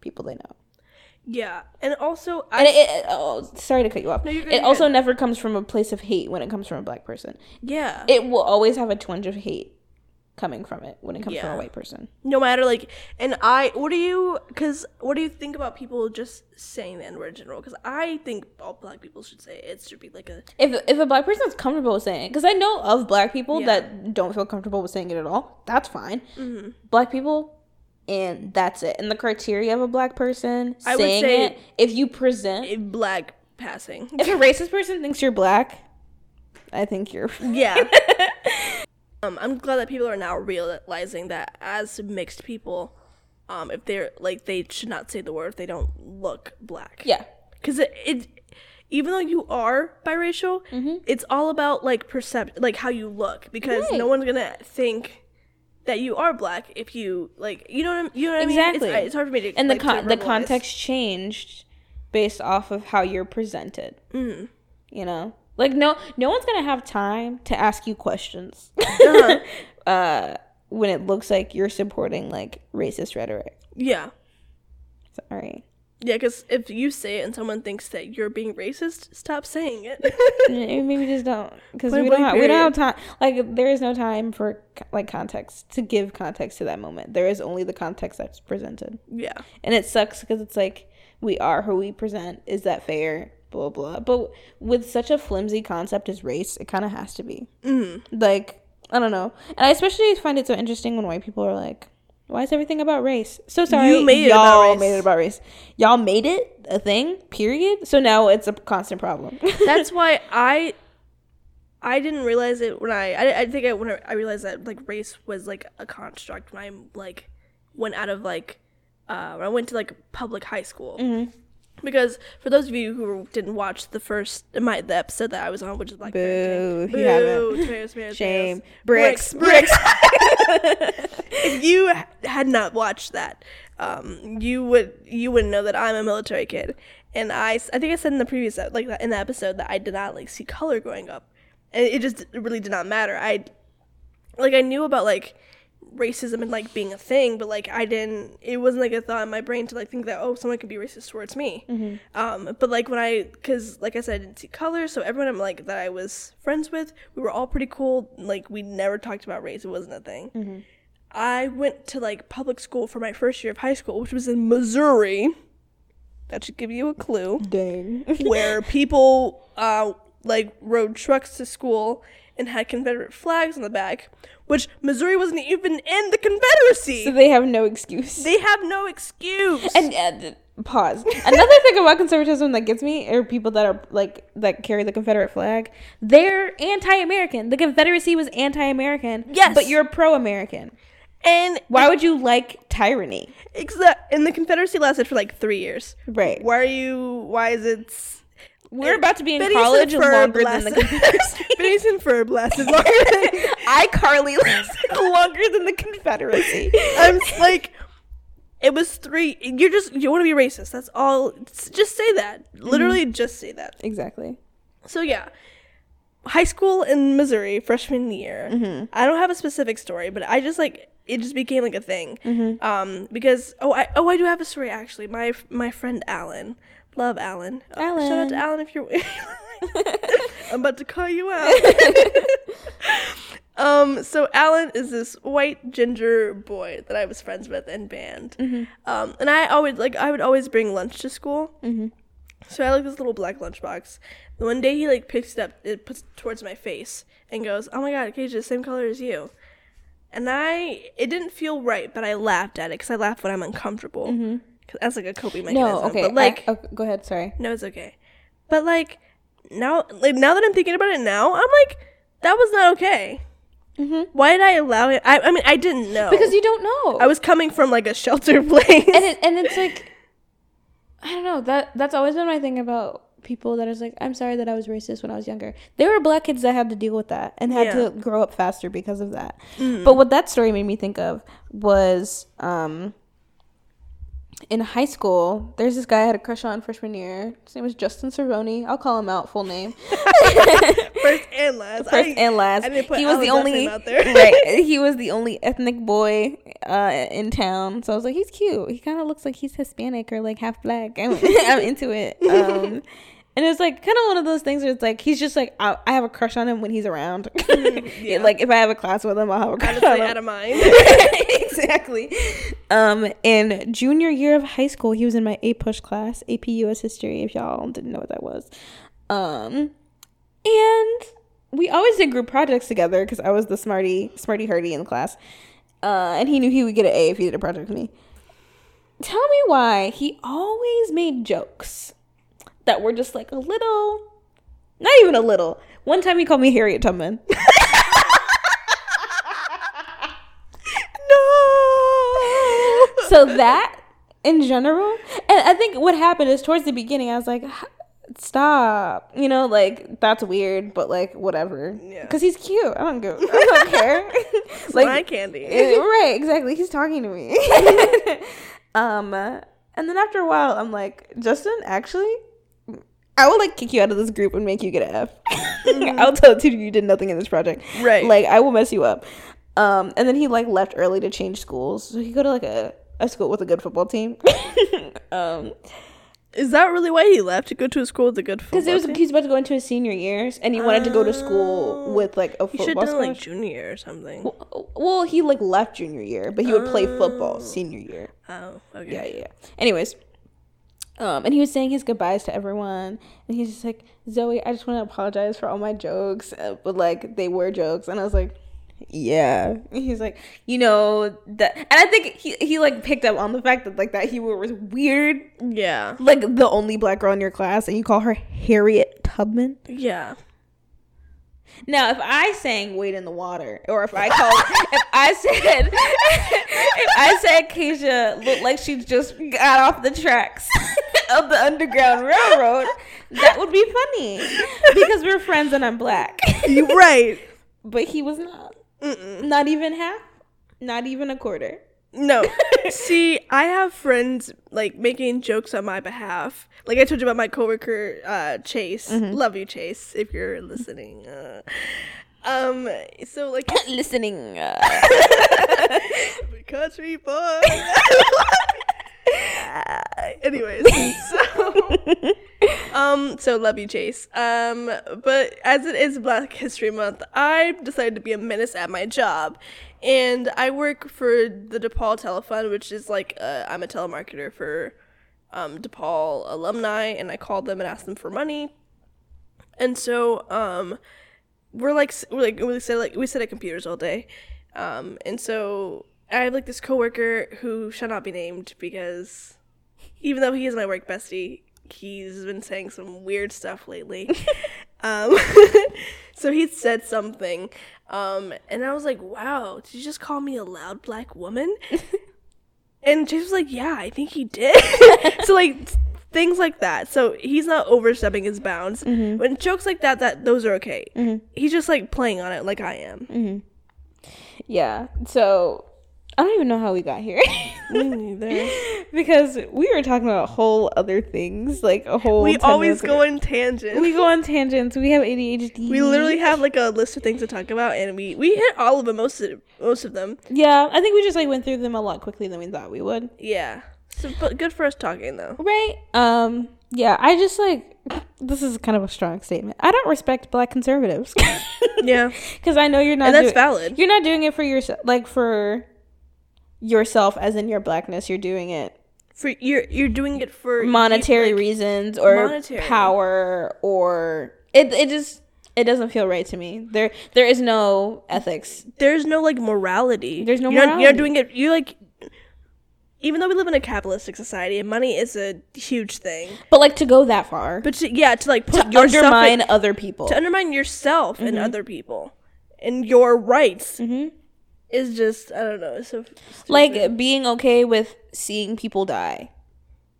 people they know. Yeah, and also I And it, it, oh, sorry to cut you off. No, you're good, it you're also good. never comes from a place of hate when it comes from a black person. yeah. It will always have a twinge of hate coming from it when it comes from a white person. no matter like and i what do you because what do you think about people just saying the n-word in general because i think all black people should say it. it should be like a If if a black person is comfortable with saying it, because I know of black people Yeah. that don't feel comfortable with saying it at all, that's fine. Mm-hmm. Black people, and that's it. And the criteria of a black person I saying say- it, if you present, a black passing if a racist person thinks you're black, I think you're. yeah um i'm glad that people are now realizing that as mixed people um if they're like they should not say the word if they don't look black Yeah. because it, it even though you are biracial it's all about like percept like how you look because no one's gonna think that you are black if you like you know what I'm, you know what I mean Exactly. it's, it's hard for me to and the like, to con- the context changed based off of how you're presented. Mm-hmm. You know, like no no one's gonna have time to ask you questions Uh-huh. uh, when it looks like you're supporting like racist rhetoric. yeah Sorry, yeah because if you say it and someone thinks that you're being racist stop saying it maybe just don't because we don't have, we don't have time. Like there is no time for like context to give context to that moment. There is only the context that's presented. yeah and it sucks because it's like we are who we present is that fair blah blah but with such a flimsy concept as race it kind of has to be Mm-hmm. like i don't know and i especially find it so interesting when white people are like why is everything about race so sorry You made it about y'all race. made it about race y'all made it a thing period so now it's a constant problem that's why I I didn't realize it when I I, I think I when I, I realized that like race was like a construct when I like went out of like uh when I went to like public high school. Mm-hmm. Because for those of you who didn't watch the first my the episode that I was on, which is Black Boo, haven't. tomatoes, tomatoes, shame tomatoes. bricks bricks. bricks if you had not watched that, um, you would you wouldn't know that I'm a military kid, and I I think I said in the previous like in the episode that I did not like see color growing up, and it just really did not matter. I like I knew about like racism and like being a thing, but like I didn't. It wasn't like a thought in my brain to like think that oh someone could be racist towards me. Um, but like when I, because like I said, I didn't see color, so everyone I'm like that I was friends with, we were all pretty cool. Like we never talked about race; it wasn't a thing. I went to like public school for my first year of high school, which was in Missouri. That should give you a clue dang where people uh, like rode trucks to school and had Confederate flags on the back, which Missouri wasn't even in the Confederacy. so they have no excuse they have no excuse. and uh, pause another thing about conservatism that gets me are people that are like that carry the confederate flag they're anti-american the confederacy was anti-american Yes. but you're pro-american and why would you like tyranny exact and the Confederacy lasted for like three years. right Why are you? Why is it? We're about to be in college and longer than the lasted- confederacy Phineas and Ferb lasted longer than iCarly lasted longer than the confederacy I'm like, it was three. You're just you want to be racist. That's all. Just say that. Literally, mm-hmm. just say that. exactly So yeah, high school in Missouri, freshman year. Mm-hmm. I don't have a specific story, but I just like it just became like a thing. Mm-hmm. Um, because oh I oh I do have a story actually. My my friend Alan, love Alan. Uh, shout out to Alan if you're. I'm about to call you out. um, so Alan is this white ginger boy that I was friends with in band. Um, and I always like I would always bring lunch to school. Mm-hmm. So I had like this little black lunchbox. And one day he like picks it up, it puts it towards my face and goes, "Oh my god, Cage, the same color as you." And I, it didn't feel right, but I laughed at it because I laugh when I'm uncomfortable. 'Cause that's like a coping mechanism. no, okay. But like, I- okay, go ahead. Sorry. no, it's okay. But like now, like now that I'm thinking about it now, I'm like, that was not okay. Why did I allow it? I, I mean, I didn't know Because you don't know. I was coming from like a shelter place. and it, and it's like I don't know that that's always been my thing about people that is like I'm sorry that I was racist when I was younger. There were black kids that had to deal with that and had Yeah. to grow up faster because of that. But what that story made me think of was um in high school, there's this guy I had a crush on freshman year. His name was Justin Cerrone. I'll call him out full name. first and last. First I- and last. I didn't put he was the only out there. right. He was the only ethnic boy uh, in town. So I was like, he's cute. He kind of looks like he's Hispanic or like half black. I'm, I'm into it. Um, and it was like kind of one of those things where it's like he's just like I, I have a crush on him when he's around. Like if I have a class with him, I'll have a crush Honestly, on him out of mind. exactly. Um, in junior year of high school, he was in my APUSH class, AP US History. If y'all didn't know what that was, um, and we always did group projects together because I was the smarty, smarty hardy in the class, uh, and he knew he would get an A if he did a project with me. Tell me why he always made jokes that were just like a little, not even a little. One time he called me Harriet Tubman. no. so that in general and i think what happened is towards the beginning i was like stop you know like that's weird but like whatever Yeah. because he's cute i don't go i don't care like my candy. eh, right exactly he's talking to me um and then after a while i'm like justin actually I will like kick you out of this group and make you get an F. I'll tell the teacher you did nothing in this project. Right. Like I will mess you up. Um, and then he like left early to change schools. So he go to like a, a school with a good football team. um, Is that really why he left to go to a school with a good football because it was team? he's about to go into his senior years, and he wanted to go to school with like a football. He should done like junior or something. Well, well, he like left junior year, but he would play football senior year. Oh, okay. Yeah. yeah. Anyways, um, and he was saying his goodbyes to everyone, and he's just like, Zoe, I just want to apologize for all my jokes, uh, but like they were jokes, and I was like, yeah. And he's like, you know that, and I think he he like picked up on the fact that like that humor was weird, Yeah. like the only black girl in your class, and you call her Harriet Tubman. Yeah. Now, if I sang "Wade in the Water," or if I called, if I said, if I said Keisha looked like she just got off the tracks of the Underground Railroad, that would be funny because we're friends and I'm black. You right. but he was not. Not even half. Not even a quarter. No. See, I have friends like making jokes on my behalf. Like I told you about my coworker uh Chase. Mm-hmm. Love you Chase if you're listening. Uh, um so like Listening. Uh, country boy. Anyways, so um, so love you, Chase. Um, but as it is Black History Month, I decided to be a menace at my job, and I work for the DePaul Telefund, which is like uh, I'm a telemarketer for um, DePaul alumni, and I called them and asked them for money, and so um, we're like we're like we sit like we sit at computers all day, um, and so I have like this coworker who shall not be named because even though he is my work bestie, he's been saying some weird stuff lately. um, so he said something, um, and I was like, "Wow, did you just call me a loud black woman?" and James was like, "Yeah, I think he did." so like things like that. So he's not overstepping his bounds. When jokes like that, that those are okay. He's just like playing on it like I am. yeah. So I don't even know how we got here. Me neither. because we were talking about whole other things, like a whole. We always go in tangents. We go on tangents. We have ADHD. We literally have like a list of things to talk about, and we we hit all of them, most of most of them. Yeah, I think we just like went through them a lot quickly than we thought we would. Yeah. So, but good for us talking though. Right. Um. Yeah. I just like this is kind of a strong statement. I don't respect black conservatives Yeah, because I know you're not. and that's doing- valid. You're not doing it for yourself, like for yourself, as in your blackness. You're doing it For you're you're doing it for monetary like, reasons or monetary. power or it. It just it doesn't feel right to me. There there is no ethics. There's no like morality. There's no you're Not, you're not doing it. You like. Even though we live in a capitalistic society, and money is a huge thing, But like to go that far, but to, yeah, to like put to undermine in- other people. to undermine yourself and Mm-hmm. other people and your rights Mhm. Is just I don't know. So stupid. like being okay with seeing people die.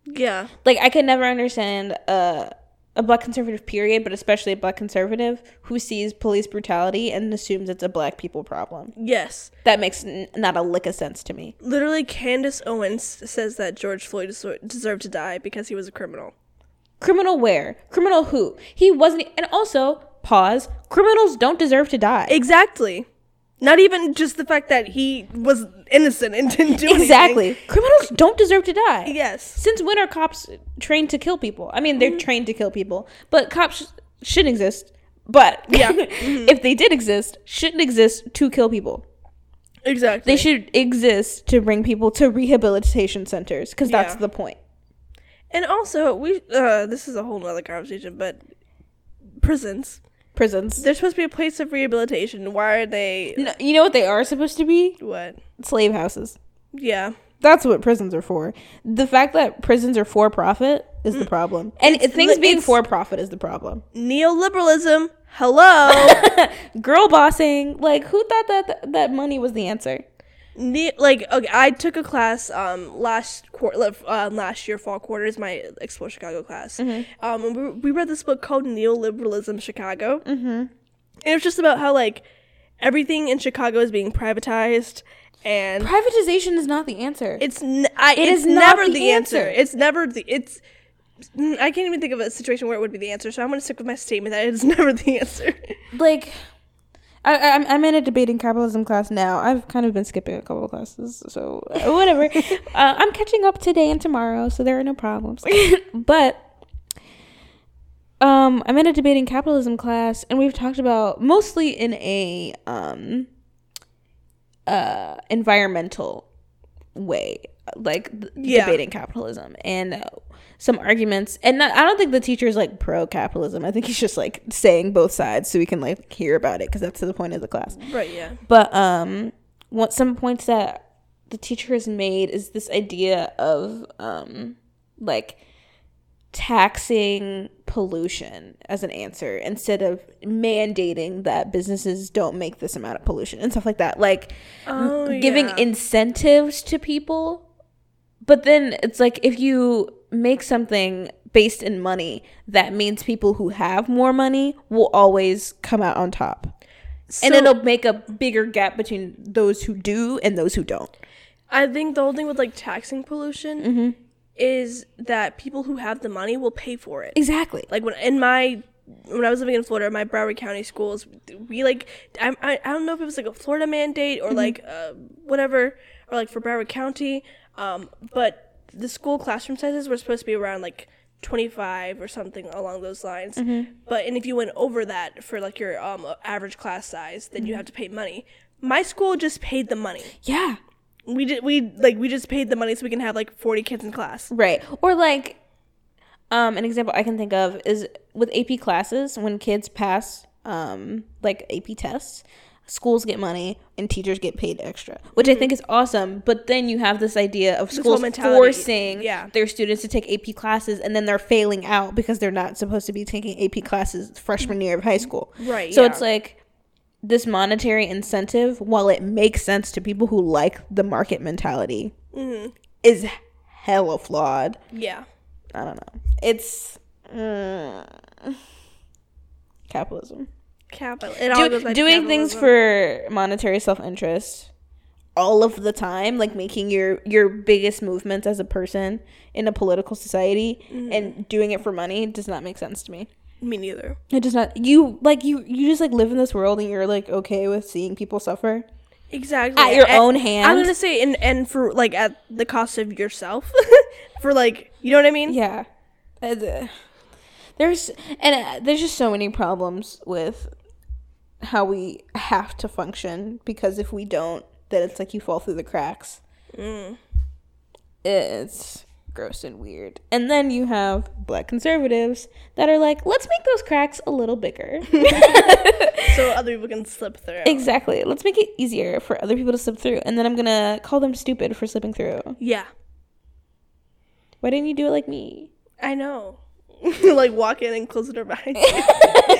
yeah, like I could never understand a a black conservative period, but especially a black conservative who sees police brutality and assumes it's a black people problem. yes. That makes n- not a lick of sense to me. Literally, Candace Owens says that George Floyd deser- deserved to die because he was a criminal. Criminal where? Criminal who? He wasn't. And also, pause. Criminals don't deserve to die. Exactly. Not even just the fact that he was innocent and didn't do anything. exactly. Criminals don't deserve to die. Yes. Since when are cops trained to kill people? I mean, they're trained to kill people, but cops sh- shouldn't exist. But Yeah. if they did exist, shouldn't exist to kill people. Exactly. They should exist to bring people to rehabilitation centers because that's Yeah. the point. And also, we uh this is a whole nother conversation, but prisons. Prisons. They're supposed to be a place of rehabilitation. Why are they No, you know what they are supposed to be? what? Slave houses. Yeah. That's what prisons are for. The fact that prisons are for profit is the mm. problem. And It's things li- being it's- for profit is the problem. Neoliberalism. Hello. Girl bossing, like who thought that that money was the answer? Ne- like okay, I took a class um last quarter uh, last year fall quarter is my Explore Chicago class. Um and we, we read this book called Neoliberalism Chicago. Mm-hmm. And it was just about how like everything in Chicago is being privatized and Privatization is not the answer. it's n- I, It it's is never the the answer. answer. It's never the it's I can't even think of a situation where it would be the answer, so I'm going to stick with my statement that it's never the answer. like I, I'm, I'm in a debating capitalism class now. I've kind of been skipping a couple of classes, so uh, whatever. uh, I'm catching up today and tomorrow, so there are no problems. but um, I'm in a debating capitalism class, and we've talked about mostly in a um, uh, environmental way, like Yeah. debating capitalism and uh, some arguments. And not, I don't think the teacher is like pro capitalism. I think he's just like saying both sides so we can like hear about it because that's the point of the class. right, yeah. But um, what some points that the teacher has made is this idea of um, like taxing pollution as an answer instead of mandating that businesses don't make this amount of pollution and stuff like that. Like Oh, giving yeah. incentives to people. But then it's like if you make something based in money, that means people who have more money will always come out on top. and it'll make a bigger gap between those who do and those who don't. I think the whole thing with like taxing pollution Mm-hmm. is that people who have the money will pay for it. Exactly. Like when in my when I was living in Florida, my Broward County schools, we like I, I I don't know if it was like a Florida mandate or like uh, whatever or like for Broward County, um, but the school classroom sizes were supposed to be around like 25 or something along those lines. But and if you went over that for like your um average class size, then you have to pay money. My school just paid the money. yeah. We did we like we just paid the money so we can have like 40 kids in class. Right. Or like um an example I can think of is with AP classes when kids pass um like AP tests, schools get money and teachers get paid extra, which I think is awesome, but then you have this idea of schools forcing yeah. their students to take AP classes and then they're failing out because they're not supposed to be taking AP classes freshman year of high school. Right, So yeah. it's like this monetary incentive, while it makes sense to people who like the market mentality, Mm-hmm. is hella flawed. Yeah. I don't know. It's uh, capitalism. Capital. It all Do, goes back doing things for monetary self-interest all of the time, like making your your biggest movements as a person in a political society Mm-hmm. and doing it for money does not make sense to me. me neither. It does not. You like you you just like live in this world and you're like okay with seeing people suffer. Exactly. At your And- own hand. I'm gonna say and and for like at the cost of yourself. for like you know what I mean? Yeah. Uh, There's and uh, there's just so many problems with how we have to function because if we don't, then it's like you fall through the cracks. Mm. It's gross and weird. And then you have black conservatives that are like, let's make those cracks a little bigger. so other people can slip through. exactly. Let's make it easier for other people to slip through. And then I'm gonna call them stupid for slipping through. Yeah, Why didn't you do it like me? I know. like walk in and close the door behind you.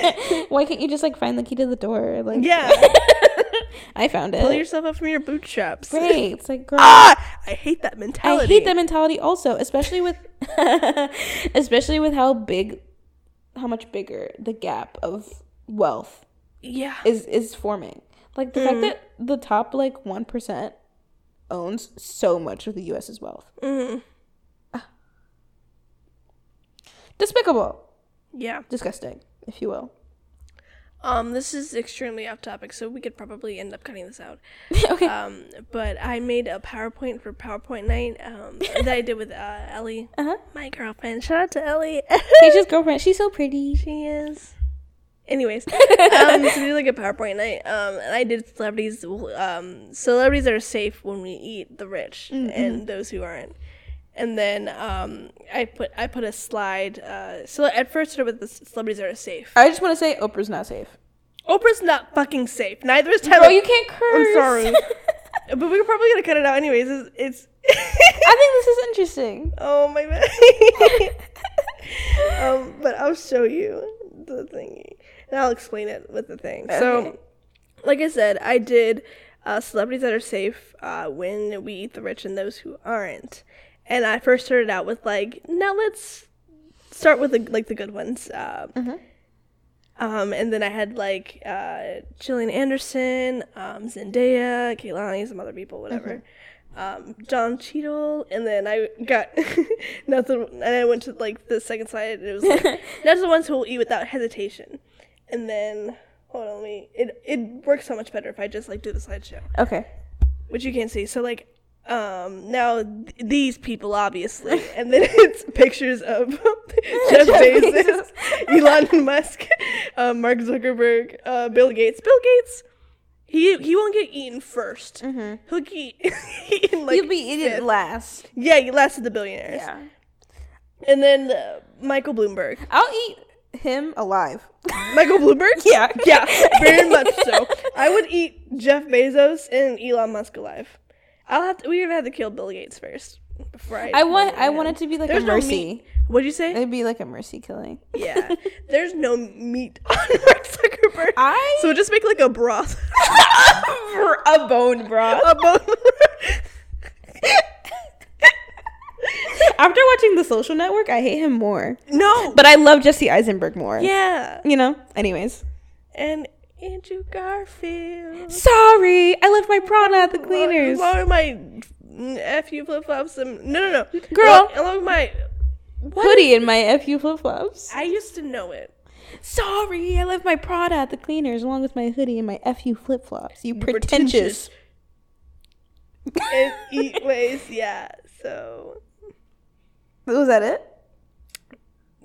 Why can't you just like find the key to the door? Like Yeah, I found it. pull yourself up from your bootstraps. Great. It's like girl. Ah, I hate that mentality. I hate that mentality also, especially with especially with how big how much bigger the gap of wealth Yeah, is is forming. Like the fact that the top like 1% owns so much of the US's wealth. Mhm. Ah. Despicable. yeah. Disgusting, if you will. Um, this is extremely off topic, so we could probably end up cutting this out. okay. Um, but I made a PowerPoint for PowerPoint night. Um, that I did with uh, Ellie, uh-huh. my girlfriend. Shout out to Ellie. Page's girlfriend, she's so pretty. she is. Anyways, um, so we did like a PowerPoint night. Um, and I did celebrities. Um, celebrities are safe when we eat the rich and those who aren't. And then um, I put I put a slide. Uh, so at first started with the celebrities that are safe. I just want to say Oprah's not safe. Oprah's not fucking safe. Neither is Tyler. Oh, you can't curse. I'm sorry. but we we're probably gonna cut it out anyways. It's, it's I think this is interesting. oh my bad. um, but I'll show you the thingy, and I'll explain it with the thing. So, like I said, I did uh, celebrities that are safe uh, when we eat the rich and those who aren't. And I first started out with like, now let's start with the like the good ones. Um, um, and then I had like uh, Gillian Anderson, um, Zendaya, Kehlani, some other people, whatever. Um, Don Cheadle, and then I got nothing. And I went to like the second slide, and it was like that's the ones who will eat without hesitation. And then hold on, let me. It it works so much better if I just like do the slideshow Okay. which you can't see. So like um now th- these people obviously and then it's pictures of Jeff Bezos, Elon Musk, uh, Mark Zuckerberg, uh, Bill Gates. Bill Gates he he won't get eaten 1st He'll get eaten like You'll be eating fifth. last. Yeah, he lasted the billionaires. Yeah. And then uh, Michael Bloomberg. I'll eat him alive. Michael Bloomberg? Yeah. Yeah, very much so. I would eat Jeff Bezos and Elon Musk alive. I'll have to, we're gonna have to kill Bill Gates first before I. I want I him. want it to be like There's a no mercy. meat. What'd you say? It'd be like a mercy killing. yeah, there's no meat on Mark Zuckerberg. I- so just make like a broth. a bone broth. a bone. After watching The Social Network, I hate him more. no, But I love Jesse Eisenberg more. yeah, You know? Anyways. and Andrew Garfield. Sorry, I left my Prada at the cleaners. Along with my fu flip flops and no, no, no, Girl. Along, along with my Hoodie and my FU flip flops. I used to know it. Sorry, I left my Prada at the cleaners along with my hoodie and my FU flip flops. You pretentious. pretentious. and eat ways, yeah. So Was that it?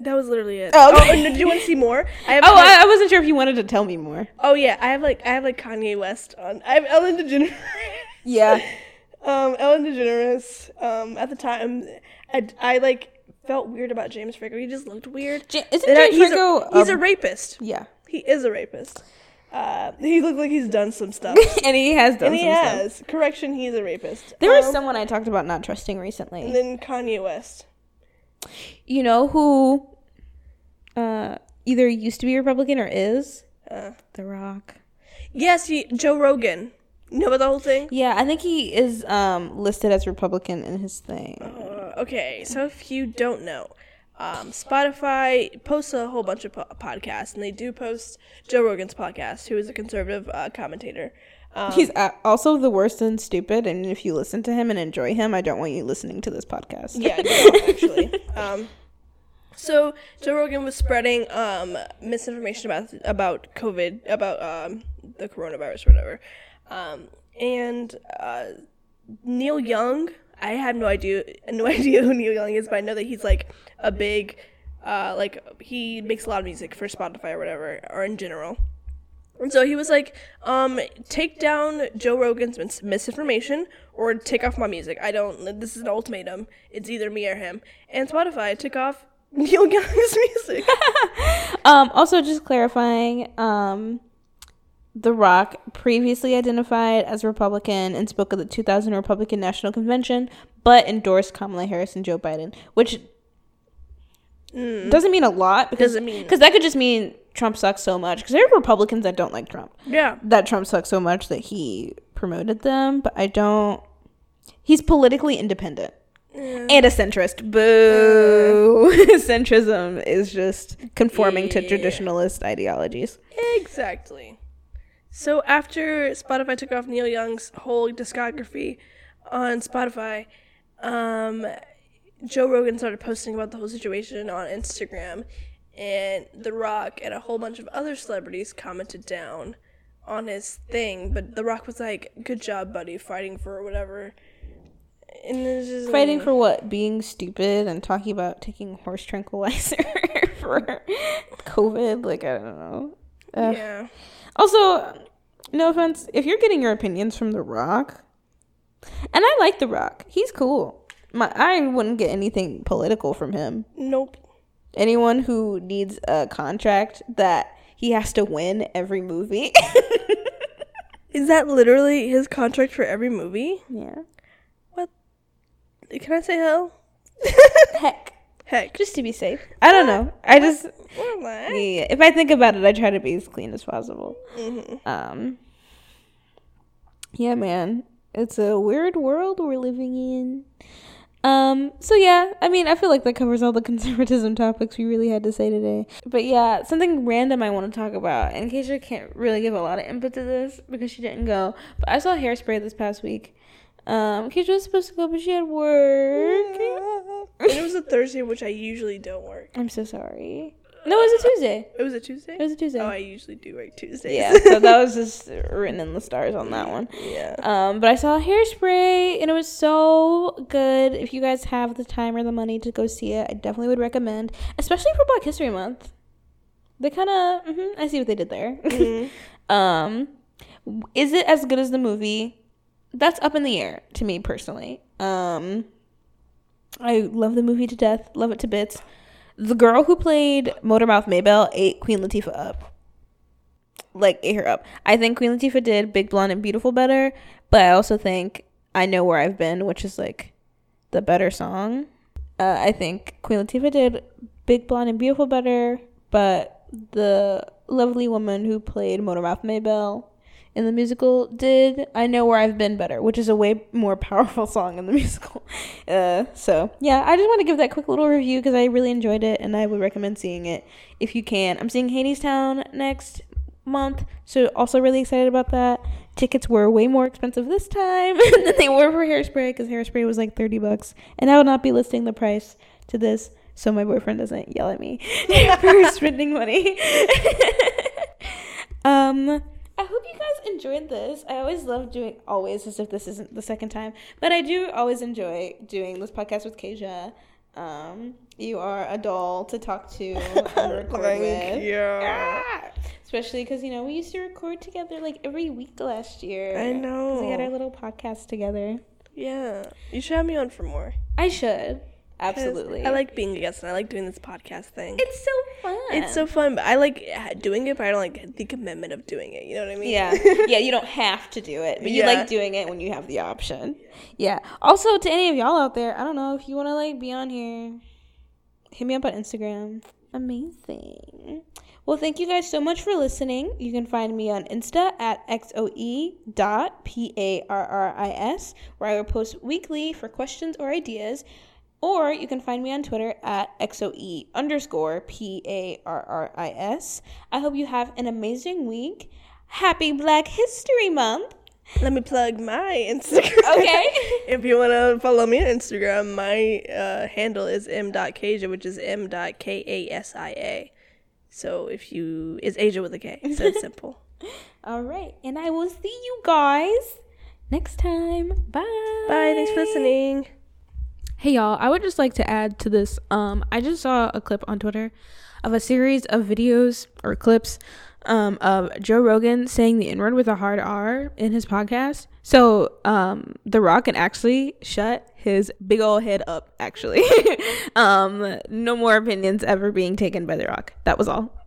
That was literally it. Oh, Oh, okay. and do you want to see more? I have. Oh, Con- I, I wasn't sure if you wanted to tell me more. oh yeah, I have like I have like Kanye West on. I have Ellen DeGeneres. Yeah. um, Ellen DeGeneres. Um, at the time, I, I like felt weird about James Franco. He just looked weird. Ja- isn't And I- he's, Franco, a, he's a um, rapist. Yeah. He is a rapist. Uh, he looked like he's done some stuff. and he has done and he some stuff. has. Correction, he's a rapist. There was Um, someone I talked about not trusting recently. And then Kanye West. You know who uh either used to be Republican or is? Uh, The Rock. yes, he, Joe Rogan. You know about the whole thing? Yeah, I think he is um listed as Republican in his thing. Uh, okay, so if you don't know, um, Spotify posts a whole bunch of po- podcasts, and they do post Joe Rogan's podcast, who is a conservative uh, commentator. Um, He's also the worst and stupid, and if you listen to him and enjoy him, I don't want you listening to this podcast. yeah, no, actually. Um, so Joe Rogan was spreading um, misinformation about about COVID, about um, the coronavirus or whatever, um, and uh, Neil Young. I have no idea, no idea who Neil Young is, but I know that he's like a big Uh, like he makes a lot of music for Spotify or whatever, or in general. And so he was like, um, take down Joe Rogan's mis- misinformation or take off my music. I don't, this is an ultimatum. It's either me or him. And Spotify took off Neil Young's music. Um, also, just clarifying, um, The Rock previously identified as Republican and spoke at the 2000 Republican National Convention, but endorsed Kamala Harris and Joe Biden, which doesn't mean a lot because Doesn't mean- because that could just mean Trump sucks so much. Because there are Republicans that don't like Trump. yeah. That Trump sucks so much that he promoted them, but I don't. He's politically independent. And a centrist. Boo. Centrism is just conforming to traditionalist ideologies. Exactly. So after Spotify took off Neil Young's whole discography on Spotify, um, Joe Rogan started posting about the whole situation on Instagram, and The Rock and a whole bunch of other celebrities commented down on his thing. But The Rock was like, "Good job, buddy, fighting for whatever." And it's just Fighting for what? Being stupid and talking about taking horse tranquilizer for COVID? Like, I don't know. Ugh. yeah. Also, no offense, if you're getting your opinions from The Rock, and I like The Rock, he's cool. My, I wouldn't get anything political from him. Nope. Anyone who needs a contract that he has to win every movie. Is that literally his contract for every movie? yeah. What? Can I say hell? Heck. Heck. Just to be safe. I don't know. I just What yeah, if I think about it, I try to be as clean as possible. Mm-hmm. Um Yeah, man. It's a weird world we're living in. Um, so yeah, I mean, I feel like that covers all the conservatism topics we really had to say today. But yeah, something random I want to talk about. And Kasia can't really give a lot of input to this because she didn't go. But I saw hairspray this past week. Um, Kasia was supposed to go, but she had work. and it was a Thursday, which I usually don't work. I'm so sorry. No, it was a Tuesday. It was a Tuesday. It was a Tuesday. Oh, I usually do work Tuesdays. yeah, so that was just written in the stars on that one. yeah. Um, but I saw Hairspray and it was so good. If you guys have the time or the money to go see it, I definitely would recommend, especially for Black History Month. They kind of, hmm I see what they did there. um, is it as good as the movie? That's up in the air to me personally. Um, I love the movie to death, love it to bits. The girl who played Motormouth Maybelle ate Queen Latifah up like ate her up. I think Queen Latifah did Big Blonde and Beautiful better, but I also think I Know Where I've Been, which is like the better song. Uh, I think Queen Latifah did Big Blonde and Beautiful better, but the lovely woman who played Motormouth Maybelle in the musical did I Know Where I've Been better, which is a way more powerful song in the musical. Uh, so, yeah, I just want to give that quick little review because I really enjoyed it and I would recommend seeing it if you can. I'm seeing Hadestown next month, so also really excited about that. Tickets were way more expensive this time than they were for Hairspray because Hairspray was like 30 bucks, and I will not be listing the price to this so my boyfriend doesn't yell at me for spending money. um, I hope you guys enjoyed this. I always love doing always as if this isn't the second time, but I do always enjoy doing this podcast with Kasia. Um, you are a doll to talk to and record with. you. Ah! Especially because you know we used to record together like every week last year. I know. We had our little podcast together. Yeah. You should have me on for more. I should absolutely. I like being a guest and I like doing this podcast thing. It's so fun. It's so fun, but I like doing it, but I don't like the commitment of doing it. You know what I mean? Yeah, yeah. You don't have to do it, but you Yeah. like doing it when you have the option. Yeah. Also, to any of y'all out there, I don't know if you want to like be on here, hit me up on Instagram. Amazing. Well, thank you guys so much for listening. You can find me on Insta at xoe dot p a r r i s, where I will post weekly for questions or ideas. Or you can find me on Twitter at xoe underscore p a r r i s. I hope you have an amazing week. Happy Black History Month. Let me plug my Instagram. Okay. if you want to follow me on Instagram, my uh, handle is m.kasia, which is m.k-a-s-i-a. So if you, it's Asia with a K. So it's simple. All right. And I will see you guys next time. Bye. Bye. Thanks for listening. Hey y'all, I would just like to add to this. Um, I just saw a clip on Twitter of a series of videos or clips um, of Joe Rogan saying the N word with a hard R in his podcast. So um, The Rock can actually shut his big old head up, actually. um, no more opinions ever being taken by The Rock. That was all.